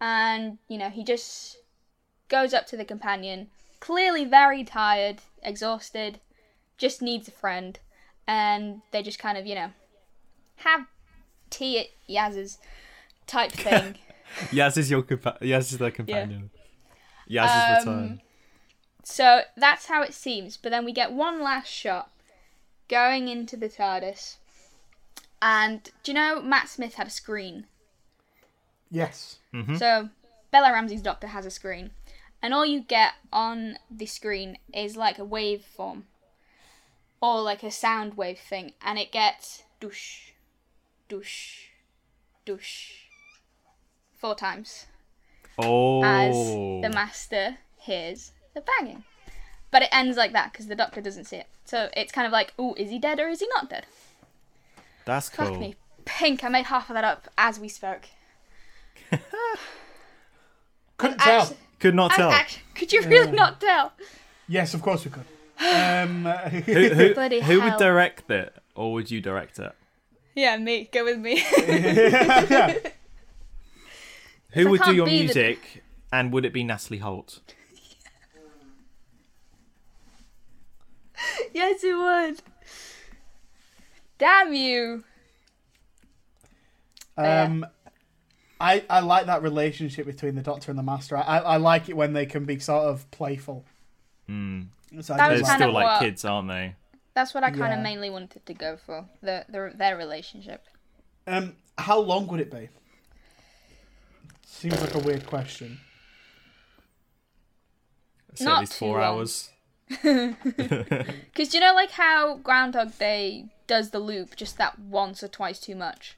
Speaker 4: and you know he just goes up to the companion, clearly very tired, exhausted, just needs a friend, and they just kind of you know have tea at Yaz's type thing.
Speaker 1: Yaz is your compa- Yaz is their companion. Yaz's
Speaker 4: Um,
Speaker 1: return.
Speaker 4: So that's how it seems. But then we get one last shot going into the TARDIS. And do you know Matt Smith had a screen?
Speaker 2: Yes.
Speaker 4: So Bella Ramsey's doctor has a screen. And all you get on the screen is like a waveform. Or like a sound wave thing. And it gets douche, douche, douche. Four times.
Speaker 1: Oh.
Speaker 4: as the master hears the banging. But it ends like that because the doctor doesn't see it. So it's kind of like, oh, is he dead or is he not dead?
Speaker 1: That's cool.
Speaker 4: Fuck me. Pink, I made half of that up as we spoke.
Speaker 2: Couldn't tell.
Speaker 4: Actu-
Speaker 1: Could not tell.
Speaker 4: act- could you really not tell?
Speaker 2: Yes, of course we could. Um,
Speaker 1: who who, who would direct it, or would you direct it?
Speaker 4: Yeah, me. Go with me.
Speaker 1: Who would do your
Speaker 4: be the-
Speaker 1: music, and would it be Natalie Holt?
Speaker 4: yes, it would. Damn you.
Speaker 2: um, I I like that relationship between the Doctor and the Master. I I like it when they can be sort of playful.
Speaker 1: Hmm.
Speaker 2: So I
Speaker 4: That
Speaker 2: do
Speaker 4: was
Speaker 1: They're
Speaker 2: like-
Speaker 1: still like
Speaker 4: what-
Speaker 1: kids, aren't they?
Speaker 4: That's what I kind of mainly wanted to go for. The, the their relationship.
Speaker 2: Um, how long would it be? Seems like a weird question.
Speaker 1: Say
Speaker 4: Not
Speaker 1: at least four
Speaker 4: long.
Speaker 1: hours.
Speaker 4: Because you know, like how Groundhog Day does the loop just that once or twice too much.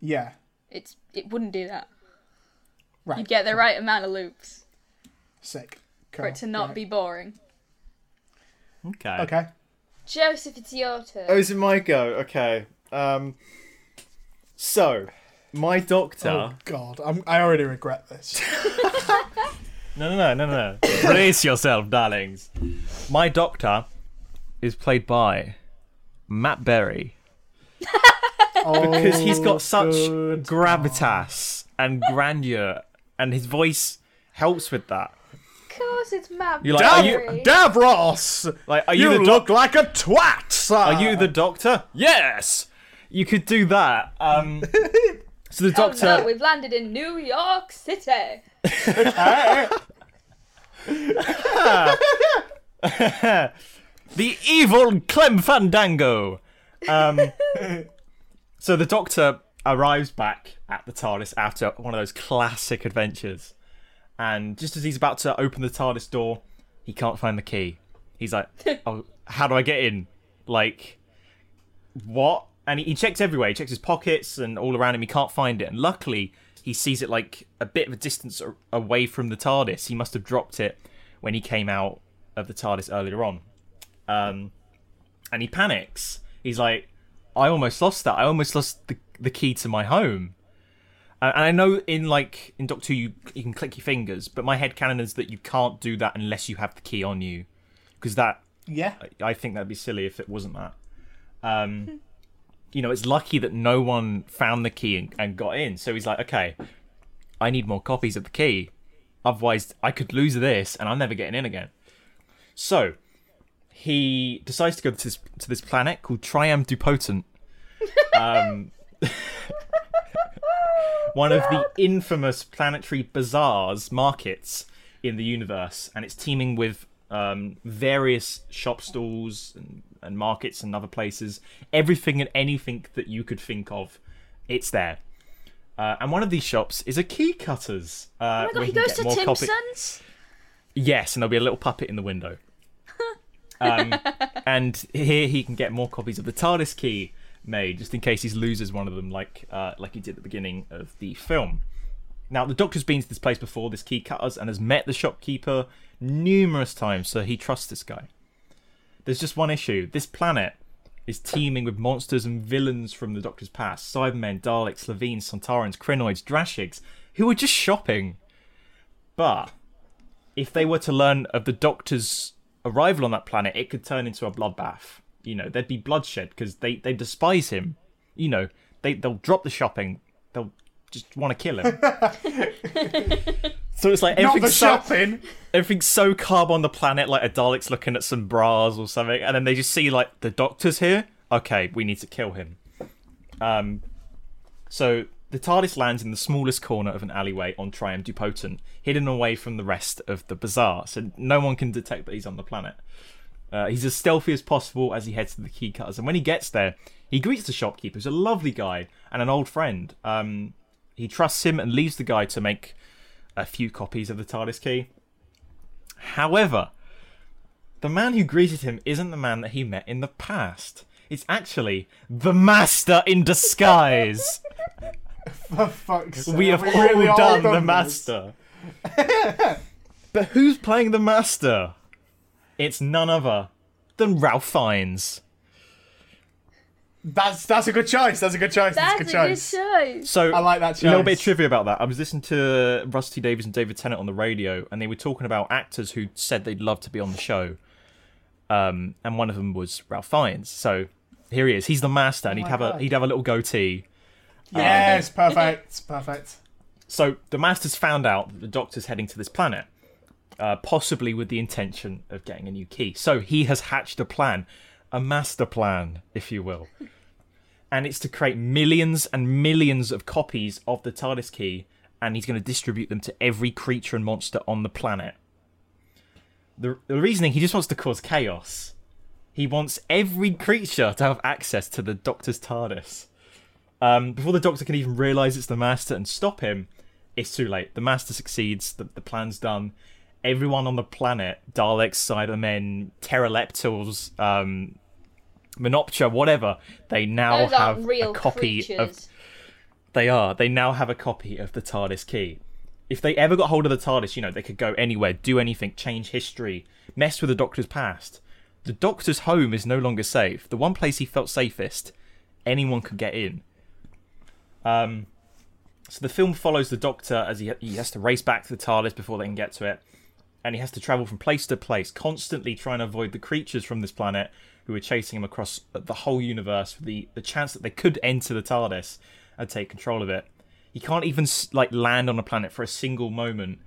Speaker 2: Yeah.
Speaker 4: It's it wouldn't do that.
Speaker 2: Right.
Speaker 4: You'd get the right amount of loops
Speaker 2: Sick.
Speaker 4: for it to not be boring.
Speaker 1: Okay.
Speaker 2: Okay.
Speaker 4: Joseph, it's your turn.
Speaker 1: Oh, is it my go? Okay. Um. So, my doctor.
Speaker 2: Oh God, I'm, I already regret this.
Speaker 1: No, no, no, no, no. Brace yourself, darlings. My doctor is played by Matt Berry
Speaker 2: Oh,
Speaker 1: because he's got such
Speaker 2: good.
Speaker 1: gravitas and grandeur, and his voice helps with that.
Speaker 4: of course, it's Matt.
Speaker 1: You're like, are you-
Speaker 4: Berry.
Speaker 2: Davros,
Speaker 1: Like, are you,
Speaker 2: you
Speaker 1: the
Speaker 2: look like a twat. Sir.
Speaker 1: Are you the doctor? Yes. You could do that. Um. So the
Speaker 4: Oh
Speaker 1: doctor.
Speaker 4: no, we've landed in New York City.
Speaker 1: the evil Clem Fandango. Um, so the Doctor arrives back at the TARDIS after one of those classic adventures, and just as he's about to open the TARDIS door, he can't find the key. He's like, "Oh, how do I get in? Like, what?" And he, he checks everywhere. He checks his pockets and all around him. He can't find it. And luckily, he sees it like a bit of a distance away from the TARDIS. He must have dropped it when he came out of the TARDIS earlier on. Um, and he panics. He's like, I almost lost that. I almost lost the, the key to my home. Uh, and I know in like in Doctor Who you, you can click your fingers, but my head canon is that you can't do that unless you have the key on you, because that
Speaker 2: Yeah.
Speaker 1: I think that'd be silly if it wasn't that. Um, you know, it's lucky that no one found the key and, and got in. So he's like, okay, I need more copies of the key. Otherwise, I could lose this and I'm never getting in again. So he decides to go to this, to this planet called Triam Dupotent. Um, one of the infamous planetary bazaars markets in the universe, and it's teeming with um, various shop stalls and, and markets and other places. Everything and anything that you could think of, it's there. Uh, and one of these shops is a key cutters. Uh,
Speaker 4: Oh my god, he goes to
Speaker 1: more
Speaker 4: Timpson's.
Speaker 1: Yes, and there'll be a little puppet in the window. Um, and here he can get more copies of the TARDIS key made, just in case he loses one of them, like uh, like he did at the beginning of the film. Now, the Doctor's been to this place before, this key cutters, and has met the shopkeeper numerous times, so he trusts this guy. There's just one issue: this planet is teeming with monsters and villains from the Doctor's past: Cybermen, Daleks, Levines, Sontarans, Krynoids, Drashigs, who are just shopping. But if they were to learn of the Doctor's arrival on that planet, it could turn into a bloodbath. You know, there'd be bloodshed because they, they despise him. You know, they they'll drop the shopping. They'll just want to kill him. so it's like
Speaker 2: Not the
Speaker 1: everything's so,
Speaker 2: shopping.
Speaker 1: everything's so calm on the planet, like a Dalek's looking at some bras or something, and then they just see like the Doctor's here. Okay, we need to kill him. Um, so the TARDIS lands in the smallest corner of an alleyway on Triumph Dupotent, hidden away from the rest of the bazaar, so no one can detect that he's on the planet. Uh, he's as stealthy as possible as he heads to the key cutters, and when he gets there, he greets the shopkeeper, who's a lovely guy and an old friend. Um, he trusts him and leaves the guy to make a few copies of the TARDIS key. However, the man who greeted him isn't the man that he met in the past. It's actually the Master in disguise.
Speaker 2: For fuck's sake.
Speaker 1: we have
Speaker 2: we
Speaker 1: all
Speaker 2: really
Speaker 1: done the
Speaker 2: this?
Speaker 1: Master. but who's playing the Master? It's none other than Ralph Fiennes.
Speaker 2: That's that's a good choice. That's a good choice. That's,
Speaker 4: That's
Speaker 2: a
Speaker 4: a
Speaker 2: good
Speaker 4: good
Speaker 2: choice.
Speaker 4: choice.
Speaker 1: So
Speaker 2: I like that choice.
Speaker 1: A little bit of trivia about that. I was listening to Rusty Davies and David Tennant on the radio, and they were talking about actors who said they'd love to be on the show. Um, and one of them was Ralph Fiennes. So here he is. He's the master, and he'd
Speaker 2: my
Speaker 1: have a he'd have a little goatee.
Speaker 2: Yes, perfect. Perfect.
Speaker 1: So the master's found out that the doctor's heading to this planet, uh, possibly with the intention of getting a new key. So he has hatched a plan, a master plan, if you will. And it's to create millions and millions of copies of the TARDIS key, and he's going to distribute them to every creature and monster on the planet. The, the reasoning, he just wants to cause chaos. He wants every creature to have access to the Doctor's TARDIS. Um, before the Doctor can even realise it's the Master and stop him, it's too late. The Master succeeds. The, the plan's done. Everyone on the planet, Daleks, Cybermen, Terileptils, um, whatever, they now
Speaker 4: Those
Speaker 1: have
Speaker 4: real
Speaker 1: a copy
Speaker 4: creatures.
Speaker 1: of they are. They now have a copy of the TARDIS key. If they ever got hold of the TARDIS, you know, they could go anywhere, do anything, change history, mess with the Doctor's past. The Doctor's home is no longer safe. The one place he felt safest, anyone could get in. Um, so the film follows the Doctor as he he has to race back to the TARDIS before they can get to it, and he has to travel from place to place, constantly trying to avoid the creatures from this planet who are chasing him across the whole universe for the the chance that they could enter the TARDIS and take control of it. He can't even like land on a planet for a single moment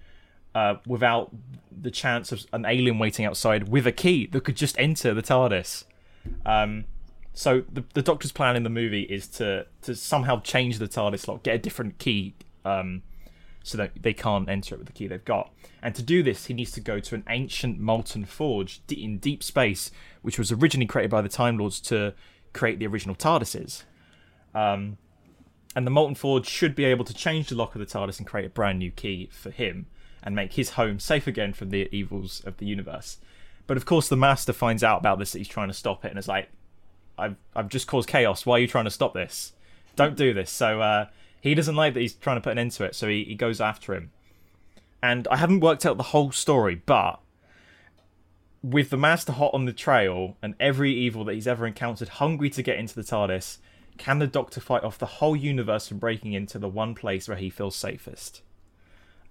Speaker 1: uh, without the chance of an alien waiting outside with a key that could just enter the TARDIS. Um, so the the Doctor's plan in the movie is to to somehow change the TARDIS lock, get a different key, um, so that they can't enter it with the key they've got. And to do this, he needs to go to an ancient molten forge in deep space, which was originally created by the Time Lords to create the original TARDISes. Um, and the molten forge should be able to change the lock of the TARDIS and create a brand new key for him and make his home safe again from the evils of the universe. But of course, the Master finds out about this that he's trying to stop it and is like, "I've I've just caused chaos. Why are you trying to stop this? Don't do this." So uh, he doesn't like that he's trying to put an end to it. So he, he goes after him. And I haven't worked out the whole story, but with the Master hot on the trail and every evil that he's ever encountered hungry to get into the TARDIS, can the Doctor fight off the whole universe from breaking into the one place where he feels safest?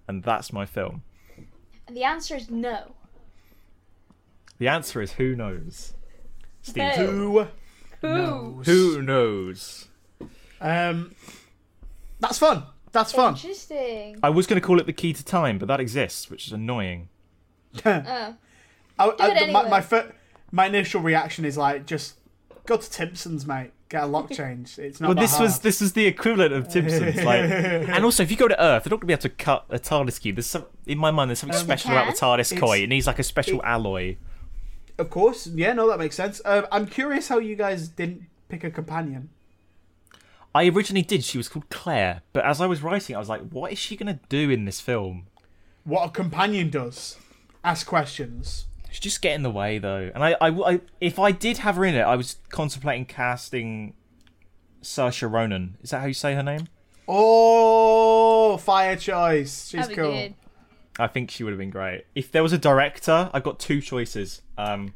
Speaker 1: And that's my film.
Speaker 4: And the answer is no.
Speaker 1: The answer is who knows? Steve.
Speaker 4: Who?
Speaker 2: Who
Speaker 4: Who?
Speaker 2: knows?
Speaker 1: Who knows?
Speaker 2: Um, that's fun. That's fun.
Speaker 4: Interesting.
Speaker 1: I was going to call it the key to time, but that exists, which is annoying.
Speaker 4: Oh.
Speaker 2: I, I,
Speaker 4: it
Speaker 2: my,
Speaker 4: anyway.
Speaker 2: my, fir- my initial reaction is like, just go to Timpson's, mate. Get a lock change. It's not.
Speaker 1: Well,
Speaker 2: that
Speaker 1: this was this is the equivalent of Timpson's, like, and also if you go to Earth, they're not going to be able to cut a TARDIS key. There's some, in my mind, there's something
Speaker 2: Um,
Speaker 1: special about the
Speaker 4: can.
Speaker 1: TARDIS key.
Speaker 2: It's-
Speaker 1: It needs like a special
Speaker 2: it-
Speaker 1: alloy.
Speaker 2: Of course. Yeah. No, that makes sense. Um, I'm curious how you guys didn't pick a companion.
Speaker 1: I originally did. She was called Claire, but as I was writing, I was like, what is she going to do in this film?
Speaker 2: What a companion does. Ask questions.
Speaker 1: She's just get in the way though. And I, I, I- if I did have her in it, I was contemplating casting Saoirse Ronan. Is that how you say her name?
Speaker 2: Oh, fire choice. She's
Speaker 4: That'd
Speaker 2: cool.
Speaker 4: good.
Speaker 1: I think she would have been great. If there was a director, I've got two choices. Um,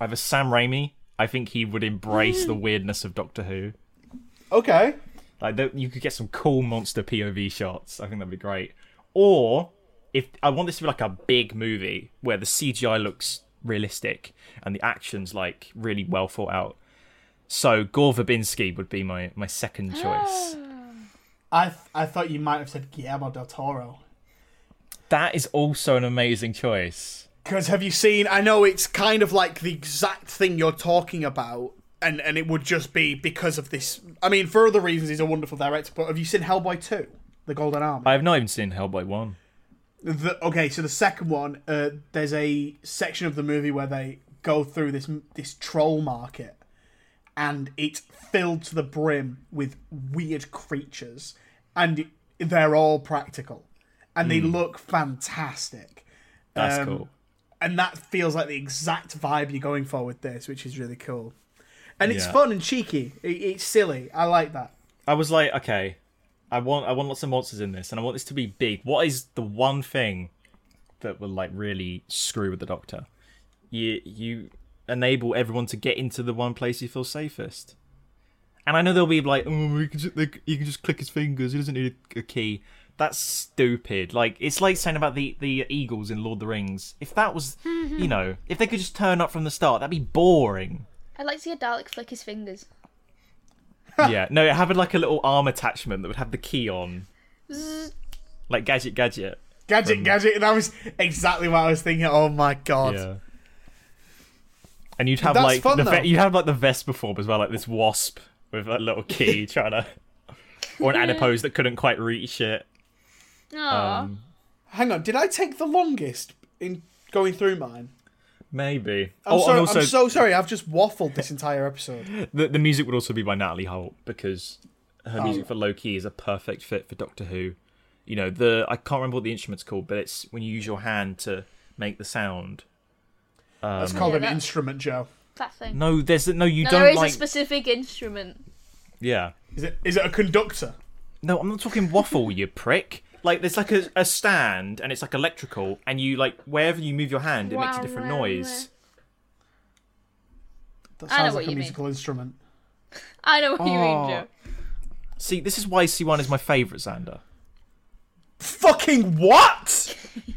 Speaker 1: either Sam Raimi. I think he would embrace the weirdness of Doctor Who.
Speaker 2: Okay.
Speaker 1: Like th- you could get some cool monster POV shots. I think that'd be great. Or if I want this to be like a big movie where the CGI looks realistic and the action's like really well thought out. So Gore Verbinski would be my my second ah. choice.
Speaker 2: I th- I thought you might have said Guillermo del Toro.
Speaker 1: that is also an amazing choice.
Speaker 2: Because have you seen? I know it's kind of like the exact thing you're talking about, and and it would just be because of this. I mean, for other reasons, he's a wonderful director. But have you seen Hellboy two, The Golden Army?
Speaker 1: I have not even seen Hellboy one.
Speaker 2: The, okay, so the second one, uh, there's a section of the movie where they go through this this troll market, and it's filled to the brim with weird creatures, and they're all practical, and they look fantastic.
Speaker 1: That's
Speaker 2: Um,
Speaker 1: cool.
Speaker 2: and that feels like the exact vibe you're going for with this, which is really cool. And it's
Speaker 1: Yeah.
Speaker 2: fun and cheeky. It's silly. I like that.
Speaker 1: I was like, okay, I want I want lots of monsters in this, and I want this to be big. What is the one thing that will like really screw with the Doctor? You you enable everyone to get into the one place you feel safest. And I know they'll be like, oh, you can just, they, you can just click his fingers. He doesn't need a, a key. That's stupid. Like it's like saying about the the eagles in Lord of the Rings. If that was, you know, if they could just turn up from the start, that'd be boring.
Speaker 4: I'd like to see a Dalek flick his fingers.
Speaker 1: yeah, no, it had like a little arm attachment that would have the key on,
Speaker 4: Zzz.
Speaker 1: like gadget gadget.
Speaker 2: Gadget, gadget. That was exactly what I was thinking. Oh my god.
Speaker 1: Yeah. And you'd have
Speaker 2: That's
Speaker 1: like
Speaker 2: fun,
Speaker 1: the
Speaker 2: though.
Speaker 1: you have like the Vespiform as well, like this wasp with a little key trying to, or an adipose that couldn't quite reach it.
Speaker 4: Aw.
Speaker 1: Um,
Speaker 2: Hang on. Did I take the longest in going through mine?
Speaker 1: Maybe.
Speaker 2: I'm,
Speaker 1: oh,
Speaker 2: so,
Speaker 1: and also
Speaker 2: I'm so sorry. I've just waffled this entire episode.
Speaker 1: the the music would also be by Natalie Holt because her music oh. for Loki is a perfect fit for Doctor Who. You know, the I can't remember what the instrument's called, but it's when you use your hand to make the sound.
Speaker 2: That's um, called
Speaker 4: Yeah,
Speaker 2: an
Speaker 4: that-
Speaker 2: instrument, Joe.
Speaker 4: That thing.
Speaker 1: No, there's no you
Speaker 4: No,
Speaker 1: don't
Speaker 4: there is
Speaker 1: like
Speaker 4: a specific instrument.
Speaker 1: yeah.
Speaker 2: Is it? Is it a conductor?
Speaker 1: No, I'm not talking waffle, you prick. Like there's like a, a stand and it's like electrical, and you like wherever you move your hand, it makes a different
Speaker 4: wow,
Speaker 1: noise.
Speaker 2: That
Speaker 4: I know
Speaker 2: sounds
Speaker 4: what
Speaker 2: like a
Speaker 4: you mean.
Speaker 2: musical instrument.
Speaker 4: I know what you mean,
Speaker 2: Oh.
Speaker 4: Joe.
Speaker 1: See, this is why Siwan is my favourite Xander.
Speaker 2: Fucking what?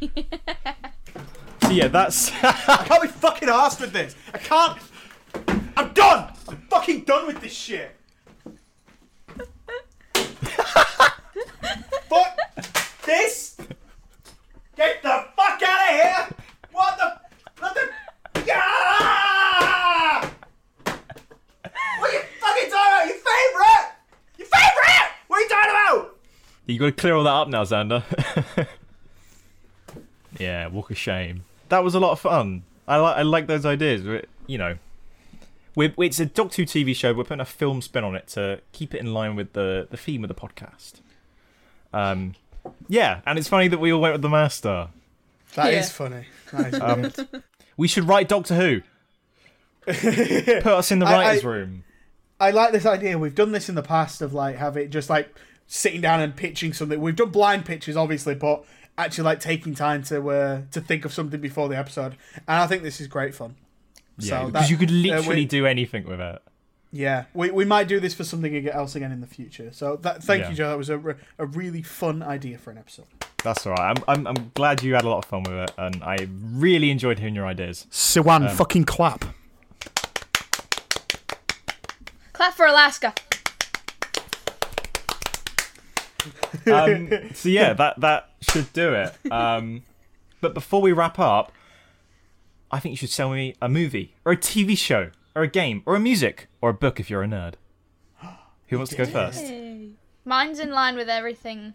Speaker 1: So yeah, that's
Speaker 2: I can't be fucking arsed with this. I can't. I'm done. I'm fucking done with this shit. Fuck this. Get the fuck out of here. What the? What the? Yeah! What are you fucking talking about? Your favorite? Your favorite? What are you talking about?
Speaker 1: you got to clear all that up now, Xander. yeah, walk of shame. That was a lot of fun. I like I like those ideas. You know, we're, it's a Doctor Who TV show. We're putting a film spin on it to keep it in line with the the theme of the podcast. Um, yeah, and it's funny that we all went with the master.
Speaker 2: That
Speaker 4: Yeah.
Speaker 2: is funny. That is
Speaker 1: Um,
Speaker 2: weird.
Speaker 1: We should write Doctor Who. Put us in the
Speaker 2: I-
Speaker 1: writers'
Speaker 2: I-
Speaker 1: room.
Speaker 2: I like this idea. We've done this in the past of like have it just like sitting down and pitching something. We've done blind pitches, obviously, but actually like taking time to uh, to think of something before the episode. And I think this is great fun.
Speaker 1: Yeah,
Speaker 2: so
Speaker 1: because
Speaker 2: that-
Speaker 1: you could
Speaker 2: uh,
Speaker 1: literally
Speaker 2: we-
Speaker 1: do anything with it.
Speaker 2: Yeah, we, we might do this for something else again in the future. So that, thank
Speaker 1: Yeah.
Speaker 2: you, Joe. That was a, a really fun idea for an episode.
Speaker 1: That's all right. I'm, I'm, I'm glad you had a lot of fun with it, and I really enjoyed hearing your ideas.
Speaker 2: Siwan,
Speaker 1: Um,
Speaker 2: fucking clap.
Speaker 4: Clap for Alaska.
Speaker 1: Um, so yeah, that that should do it. Um, but before we wrap up, I think you should sell me a movie or a TV show or a game or a music or a book if you're a nerd. Who wants to go first?
Speaker 4: Mine's in line with everything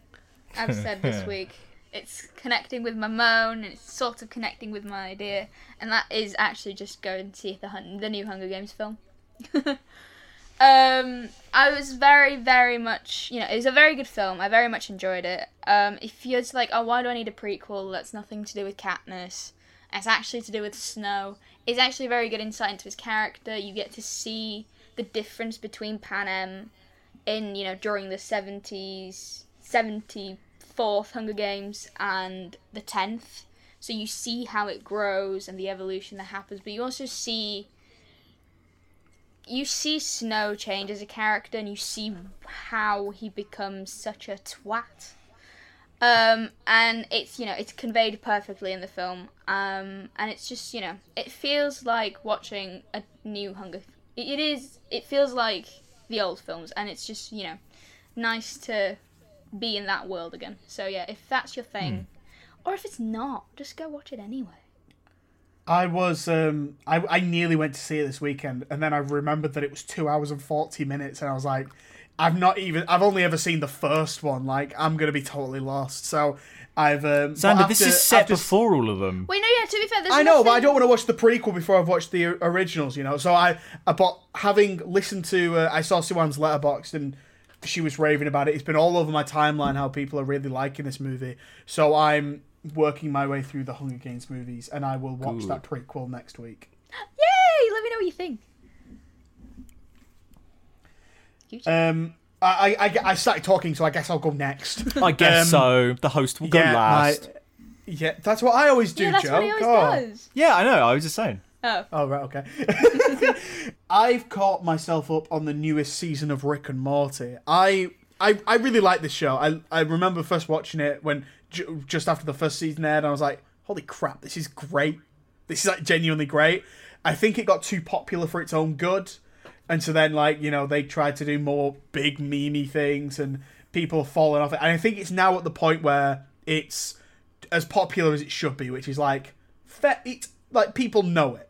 Speaker 4: I've said this week. It's connecting with my moan, and it's sort of connecting with my idea, and that is actually just go and see the Hun- the new Hunger Games film. um, I was very, very much, you know, it was a very good film. I very much enjoyed it. Um, if you're just like, oh, why do I need a prequel? That's nothing to do with Katniss. It's actually to do with Snow. It's actually a very good insight into his character. You get to see the difference between Panem in you know during the 70s 74th hunger games and the 10th so you see how it grows and the evolution that happens but you also see you see snow change as a character and you see how he becomes such a twat um and it's you know it's conveyed perfectly in the film. Um and it's just you know it feels like watching a new hunger it, it is it feels like the old films and it's just you know nice to be in that world again. So yeah if that's your thing or if it's not just go watch it anyway.
Speaker 2: I was um I, I nearly went to see it this weekend and then I remembered that it was two hours and forty minutes and I was like I've not even I've only ever seen the first one like I'm gonna be totally lost so I've um but
Speaker 1: Xander, this is set
Speaker 2: after-
Speaker 1: before all of them.
Speaker 4: wait no yeah to be fair there's
Speaker 2: I know, but I don't want to watch the prequel before I've watched the originals, you know. So I, I but having listened to, uh, I saw Siwan's Letterboxd and she was raving about it. It's been all over my timeline how people are really liking this movie. So I'm working my way through the Hunger Games movies, and I will watch
Speaker 1: Good.
Speaker 2: that prequel next week.
Speaker 4: yay let me know what you think Huge.
Speaker 2: Um, I, I, I, I started talking, so I guess I'll go next.
Speaker 1: I guess
Speaker 2: Um,
Speaker 1: so. The host will go
Speaker 2: yeah,
Speaker 1: last.
Speaker 2: my- yeah, that's what I always do,
Speaker 4: yeah that's
Speaker 2: Joe.
Speaker 4: what he always
Speaker 2: God.
Speaker 4: does
Speaker 1: Yeah, I know. I was just saying.
Speaker 4: oh
Speaker 2: Oh right, okay. I've caught myself up on the newest season of Rick and Morty. I I, I really like this show. I I remember first watching it when ju- just after the first season aired, and I was like, "Holy crap, this is great! This is like genuinely great." I think it got too popular for its own good, and so then like you know they tried to do more big memey things, and people fallen off it. And I think it's now at the point where it's as popular as it should be, which is like, it's like people know it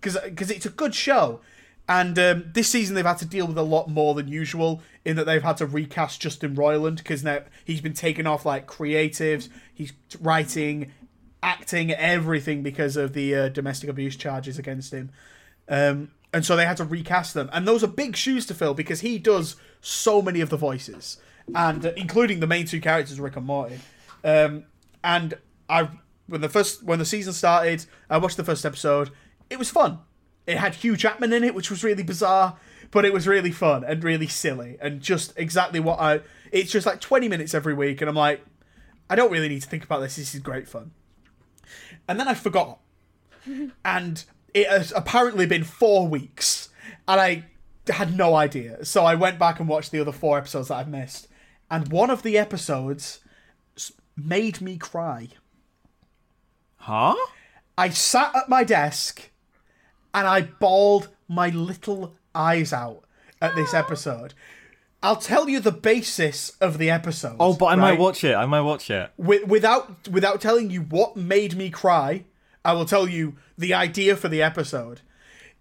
Speaker 2: because it's a good show. And um, this season they've had to deal with a lot more than usual in that they've had to recast Justin Roiland because now he's been taken off like creatives, he's writing, acting, everything because of the uh, domestic abuse charges against him. Um, and so they had to recast them, and those are big shoes to fill because he does so many of the voices, and uh, including the main two characters, Rick and Morty. Um, and I, when the first when the season started, I watched the first episode. It was fun. It had Hugh Jackman in it, which was really bizarre, but it was really fun and really silly and just exactly what I. It's just like twenty minutes every week, and I'm like, I don't really need to think about this. This is great fun. And then I forgot, and it has apparently been four weeks, and I had no idea. So I went back and watched the other four episodes that I've missed, and one of the episodes made me cry.
Speaker 1: Huh?
Speaker 2: I sat at my desk and I bawled my little eyes out at this episode. I'll tell you the basis of the episode.
Speaker 1: Oh, but I might watch it. I might watch it.
Speaker 2: Wi- without without telling you what made me cry. I will tell you the idea for the episode.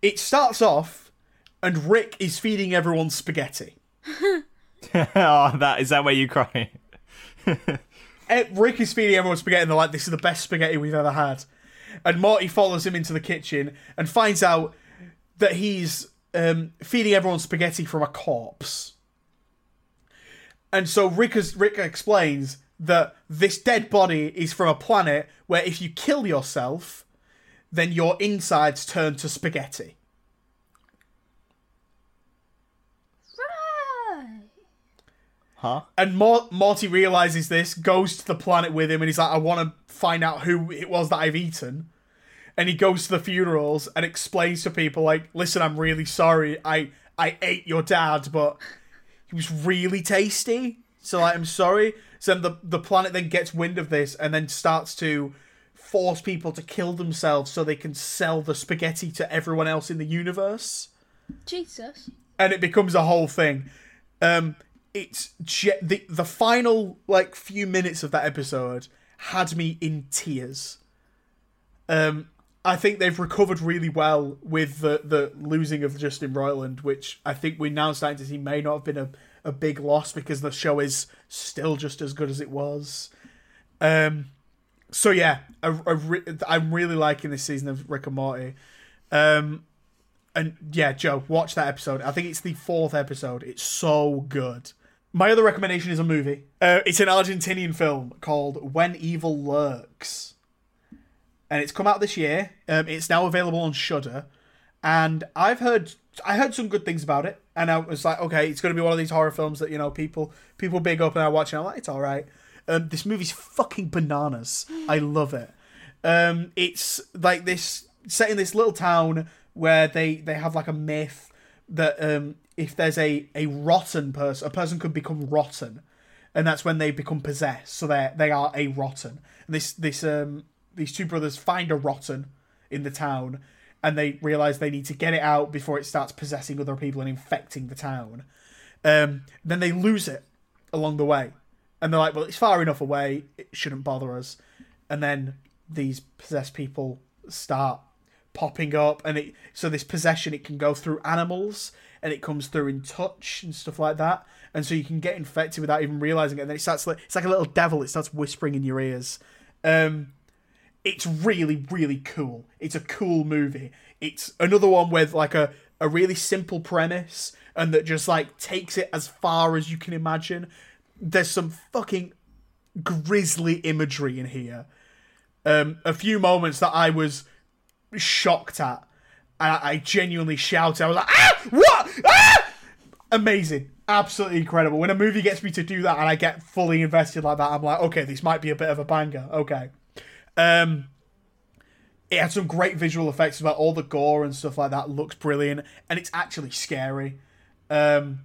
Speaker 2: It starts off, and Rick is feeding everyone spaghetti.
Speaker 1: oh, that is that where you cry?
Speaker 2: Eh, Rick is feeding everyone spaghetti, and they're like, "This is the best spaghetti we've ever had." And Morty follows him into the kitchen and finds out that he's um, feeding everyone spaghetti from a corpse. And so Rick, Rick explains that this dead body is from a planet where if you kill yourself, then your insides turn to spaghetti.
Speaker 4: Right.
Speaker 1: Huh?
Speaker 2: And Mor- Morty realizes this, goes to the planet with him, and he's like, I want to find out who it was that I've eaten. And he goes to the funerals and explains to people, like, listen, I'm really sorry. I, I ate your dad, but he was really tasty. So, like, I'm sorry. So the, the planet then gets wind of this and then starts to force people to kill themselves so they can sell the spaghetti to everyone else in the universe
Speaker 4: Jesus.
Speaker 2: and it becomes a whole thing. Um, it's ge- the the final like few minutes of that episode had me in tears. Um, I think they've recovered really well with the the losing of Justin Roiland, which I think we're now starting to see may not have been a, a big loss because the show is still just as good as it was. Um, so yeah, a re- I'm really liking this season of Rick and Morty. Um, and yeah, Joe, watch that episode. I think it's the fourth episode. It's so good. My other recommendation is a movie. Uh, it's an Argentinian film called When Evil Lurks, and it's come out this year. Um, it's now available on Shudder, and I've heard I heard some good things about it, and I was like, okay, it's going to be one of these horror films that you know people people big up, and I watch, and I'm like, it's all right. Um, this movie's fucking bananas. I love it. Um, it's like this set in this little town where they they have like a myth that um, if there's a a rotten person, a person could become rotten, and that's when they become possessed. So they they are a rotten. And this this um these two brothers find a rotten in the town, and they realize they need to get it out before it starts possessing other people and infecting the town. Um, then they lose it along the way, and they're like, "Well, it's far enough away; it shouldn't bother us." And then these possessed people start popping up, and it so this possession it can go through animals, and it comes through in touch and stuff like that, and so you can get infected without even realizing it. And then it starts like it's like a little devil; it starts whispering in your ears. Um, it's really really cool. It's a cool movie. It's another one with like a a really simple premise and that just like takes it as far as you can imagine. There's some fucking grisly imagery in here. Um, a few moments that I was shocked at, and I, I genuinely shouted. I was like, "Ah, what? Ah!" Amazing, absolutely incredible. When a movie gets me to do that and I get fully invested like that, I'm like, okay, this might be a bit of a banger. Okay. Um, it had some great visual effects about all the gore and stuff like that. Looks brilliant, and it's actually scary. Um,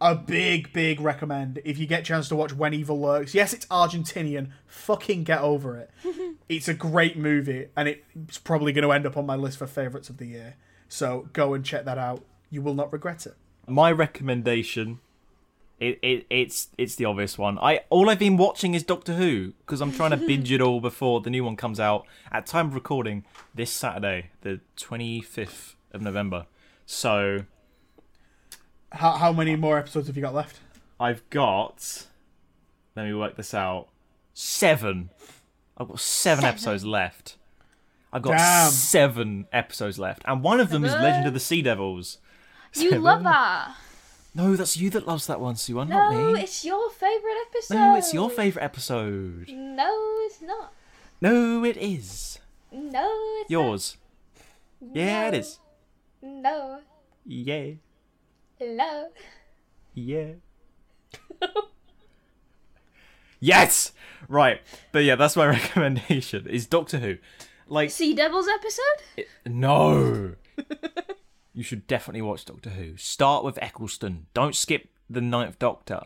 Speaker 2: a big, big recommend if you get a chance to watch When Evil Lurks. Yes, it's Argentinian. Fucking get over it. it's a great movie, and it's probably going to end up on my list for favorites of the year. So go and check that out. You will not regret it.
Speaker 1: My recommendation, it, it it's it's the obvious one. I all I've been watching is Doctor Who because I'm trying to binge it all before the new one comes out at time of recording this Saturday, the 25th of November. So
Speaker 2: How, how many more episodes have you got left?
Speaker 1: I've got. Let me work this out. Seven. I've got seven,
Speaker 4: Seven.
Speaker 1: episodes left. I've got
Speaker 2: Damn.
Speaker 1: seven episodes left, and one of them is Legend of the Sea Devils.
Speaker 4: You
Speaker 1: Seven.
Speaker 4: love that.
Speaker 1: No, that's you that loves that one, Sue.
Speaker 4: No,
Speaker 1: not me.
Speaker 4: No, it's your favourite episode.
Speaker 1: No, it's your favourite episode.
Speaker 4: No, it's not.
Speaker 1: No, it is.
Speaker 4: No, it's
Speaker 1: Yours.
Speaker 4: Not.
Speaker 1: Yeah, it
Speaker 4: No.
Speaker 1: is.
Speaker 4: No.
Speaker 1: Yeah.
Speaker 4: No.
Speaker 1: Yeah. yes! Right. But yeah, that's my recommendation. Is Doctor Who. Like
Speaker 4: Sea Devils episode?
Speaker 1: it- no. you should definitely watch Doctor Who. Start with Eccleston. Don't skip the Ninth Doctor.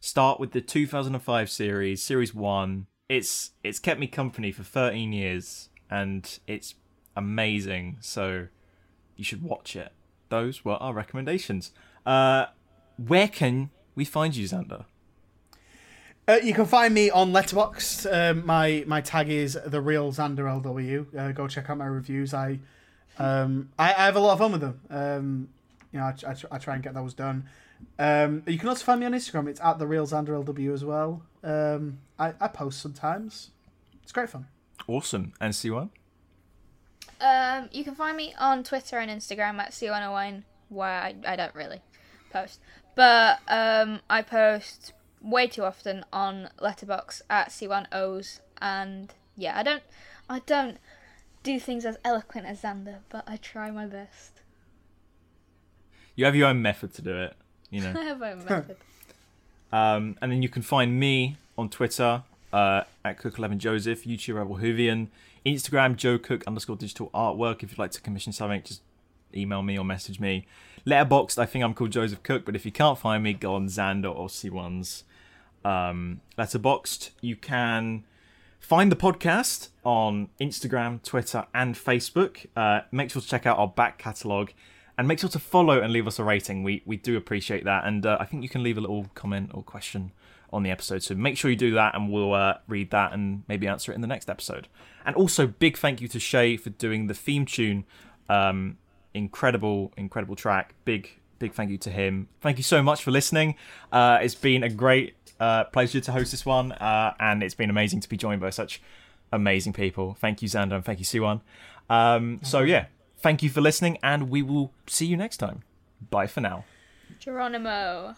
Speaker 1: Start with the 2005 series, series 1. It's it's kept me company for 13 years and it's amazing. So you should watch it. Those were our recommendations. Uh where can we find you, Xander?
Speaker 2: Uh, you can find me on Letterboxd. Um, my my tag is the real Xander LW. Uh, go check out my reviews. I um I, I have a lot of fun with them. Um, you know, I, I, I try and get those done. Um, you can also find me on Instagram. It's at the real Xander LW as well. Um, I, I post sometimes. It's great fun.
Speaker 1: Awesome. And Siwan?
Speaker 4: Um, you can find me on Twitter and Instagram at C101, where I, I don't really post. But um, I post way too often on Letterboxd at C1Os, and yeah, I don't, I don't do things as eloquent as Xander, but I try my best.
Speaker 1: You have your own method to do it, you know.
Speaker 4: I have my own method.
Speaker 1: Um, and then you can find me on Twitter uh, at Cook11Joseph, YouTube Rebel Whovian, Instagram Joe Cook underscore digital artwork. If you'd like to commission something, just email me or message me. Letterboxd, I think I'm called Joseph Cook, but if you can't find me, go on Xander or Siwan's um, Letterboxd. You can find the podcast on Instagram, Twitter, and Facebook. Uh, make sure to check out our back catalogue and make sure to follow and leave us a rating. We we do appreciate that, and uh, I think you can leave a little comment or question on the episode. So make sure you do that, and we'll uh, read that and maybe answer it in the next episode. And also, big thank you to Shay for doing the theme tune. Um, incredible, incredible track. Big big thank you to him. Thank you so much for listening. Uh, it's been a great uh, pleasure to host this one, uh, and it's been amazing to be joined by such amazing people. Thank you, Xander, and thank you, Siwan. Um, so, yeah, thank you for listening, and we will see you next time. Bye for now.
Speaker 4: Geronimo.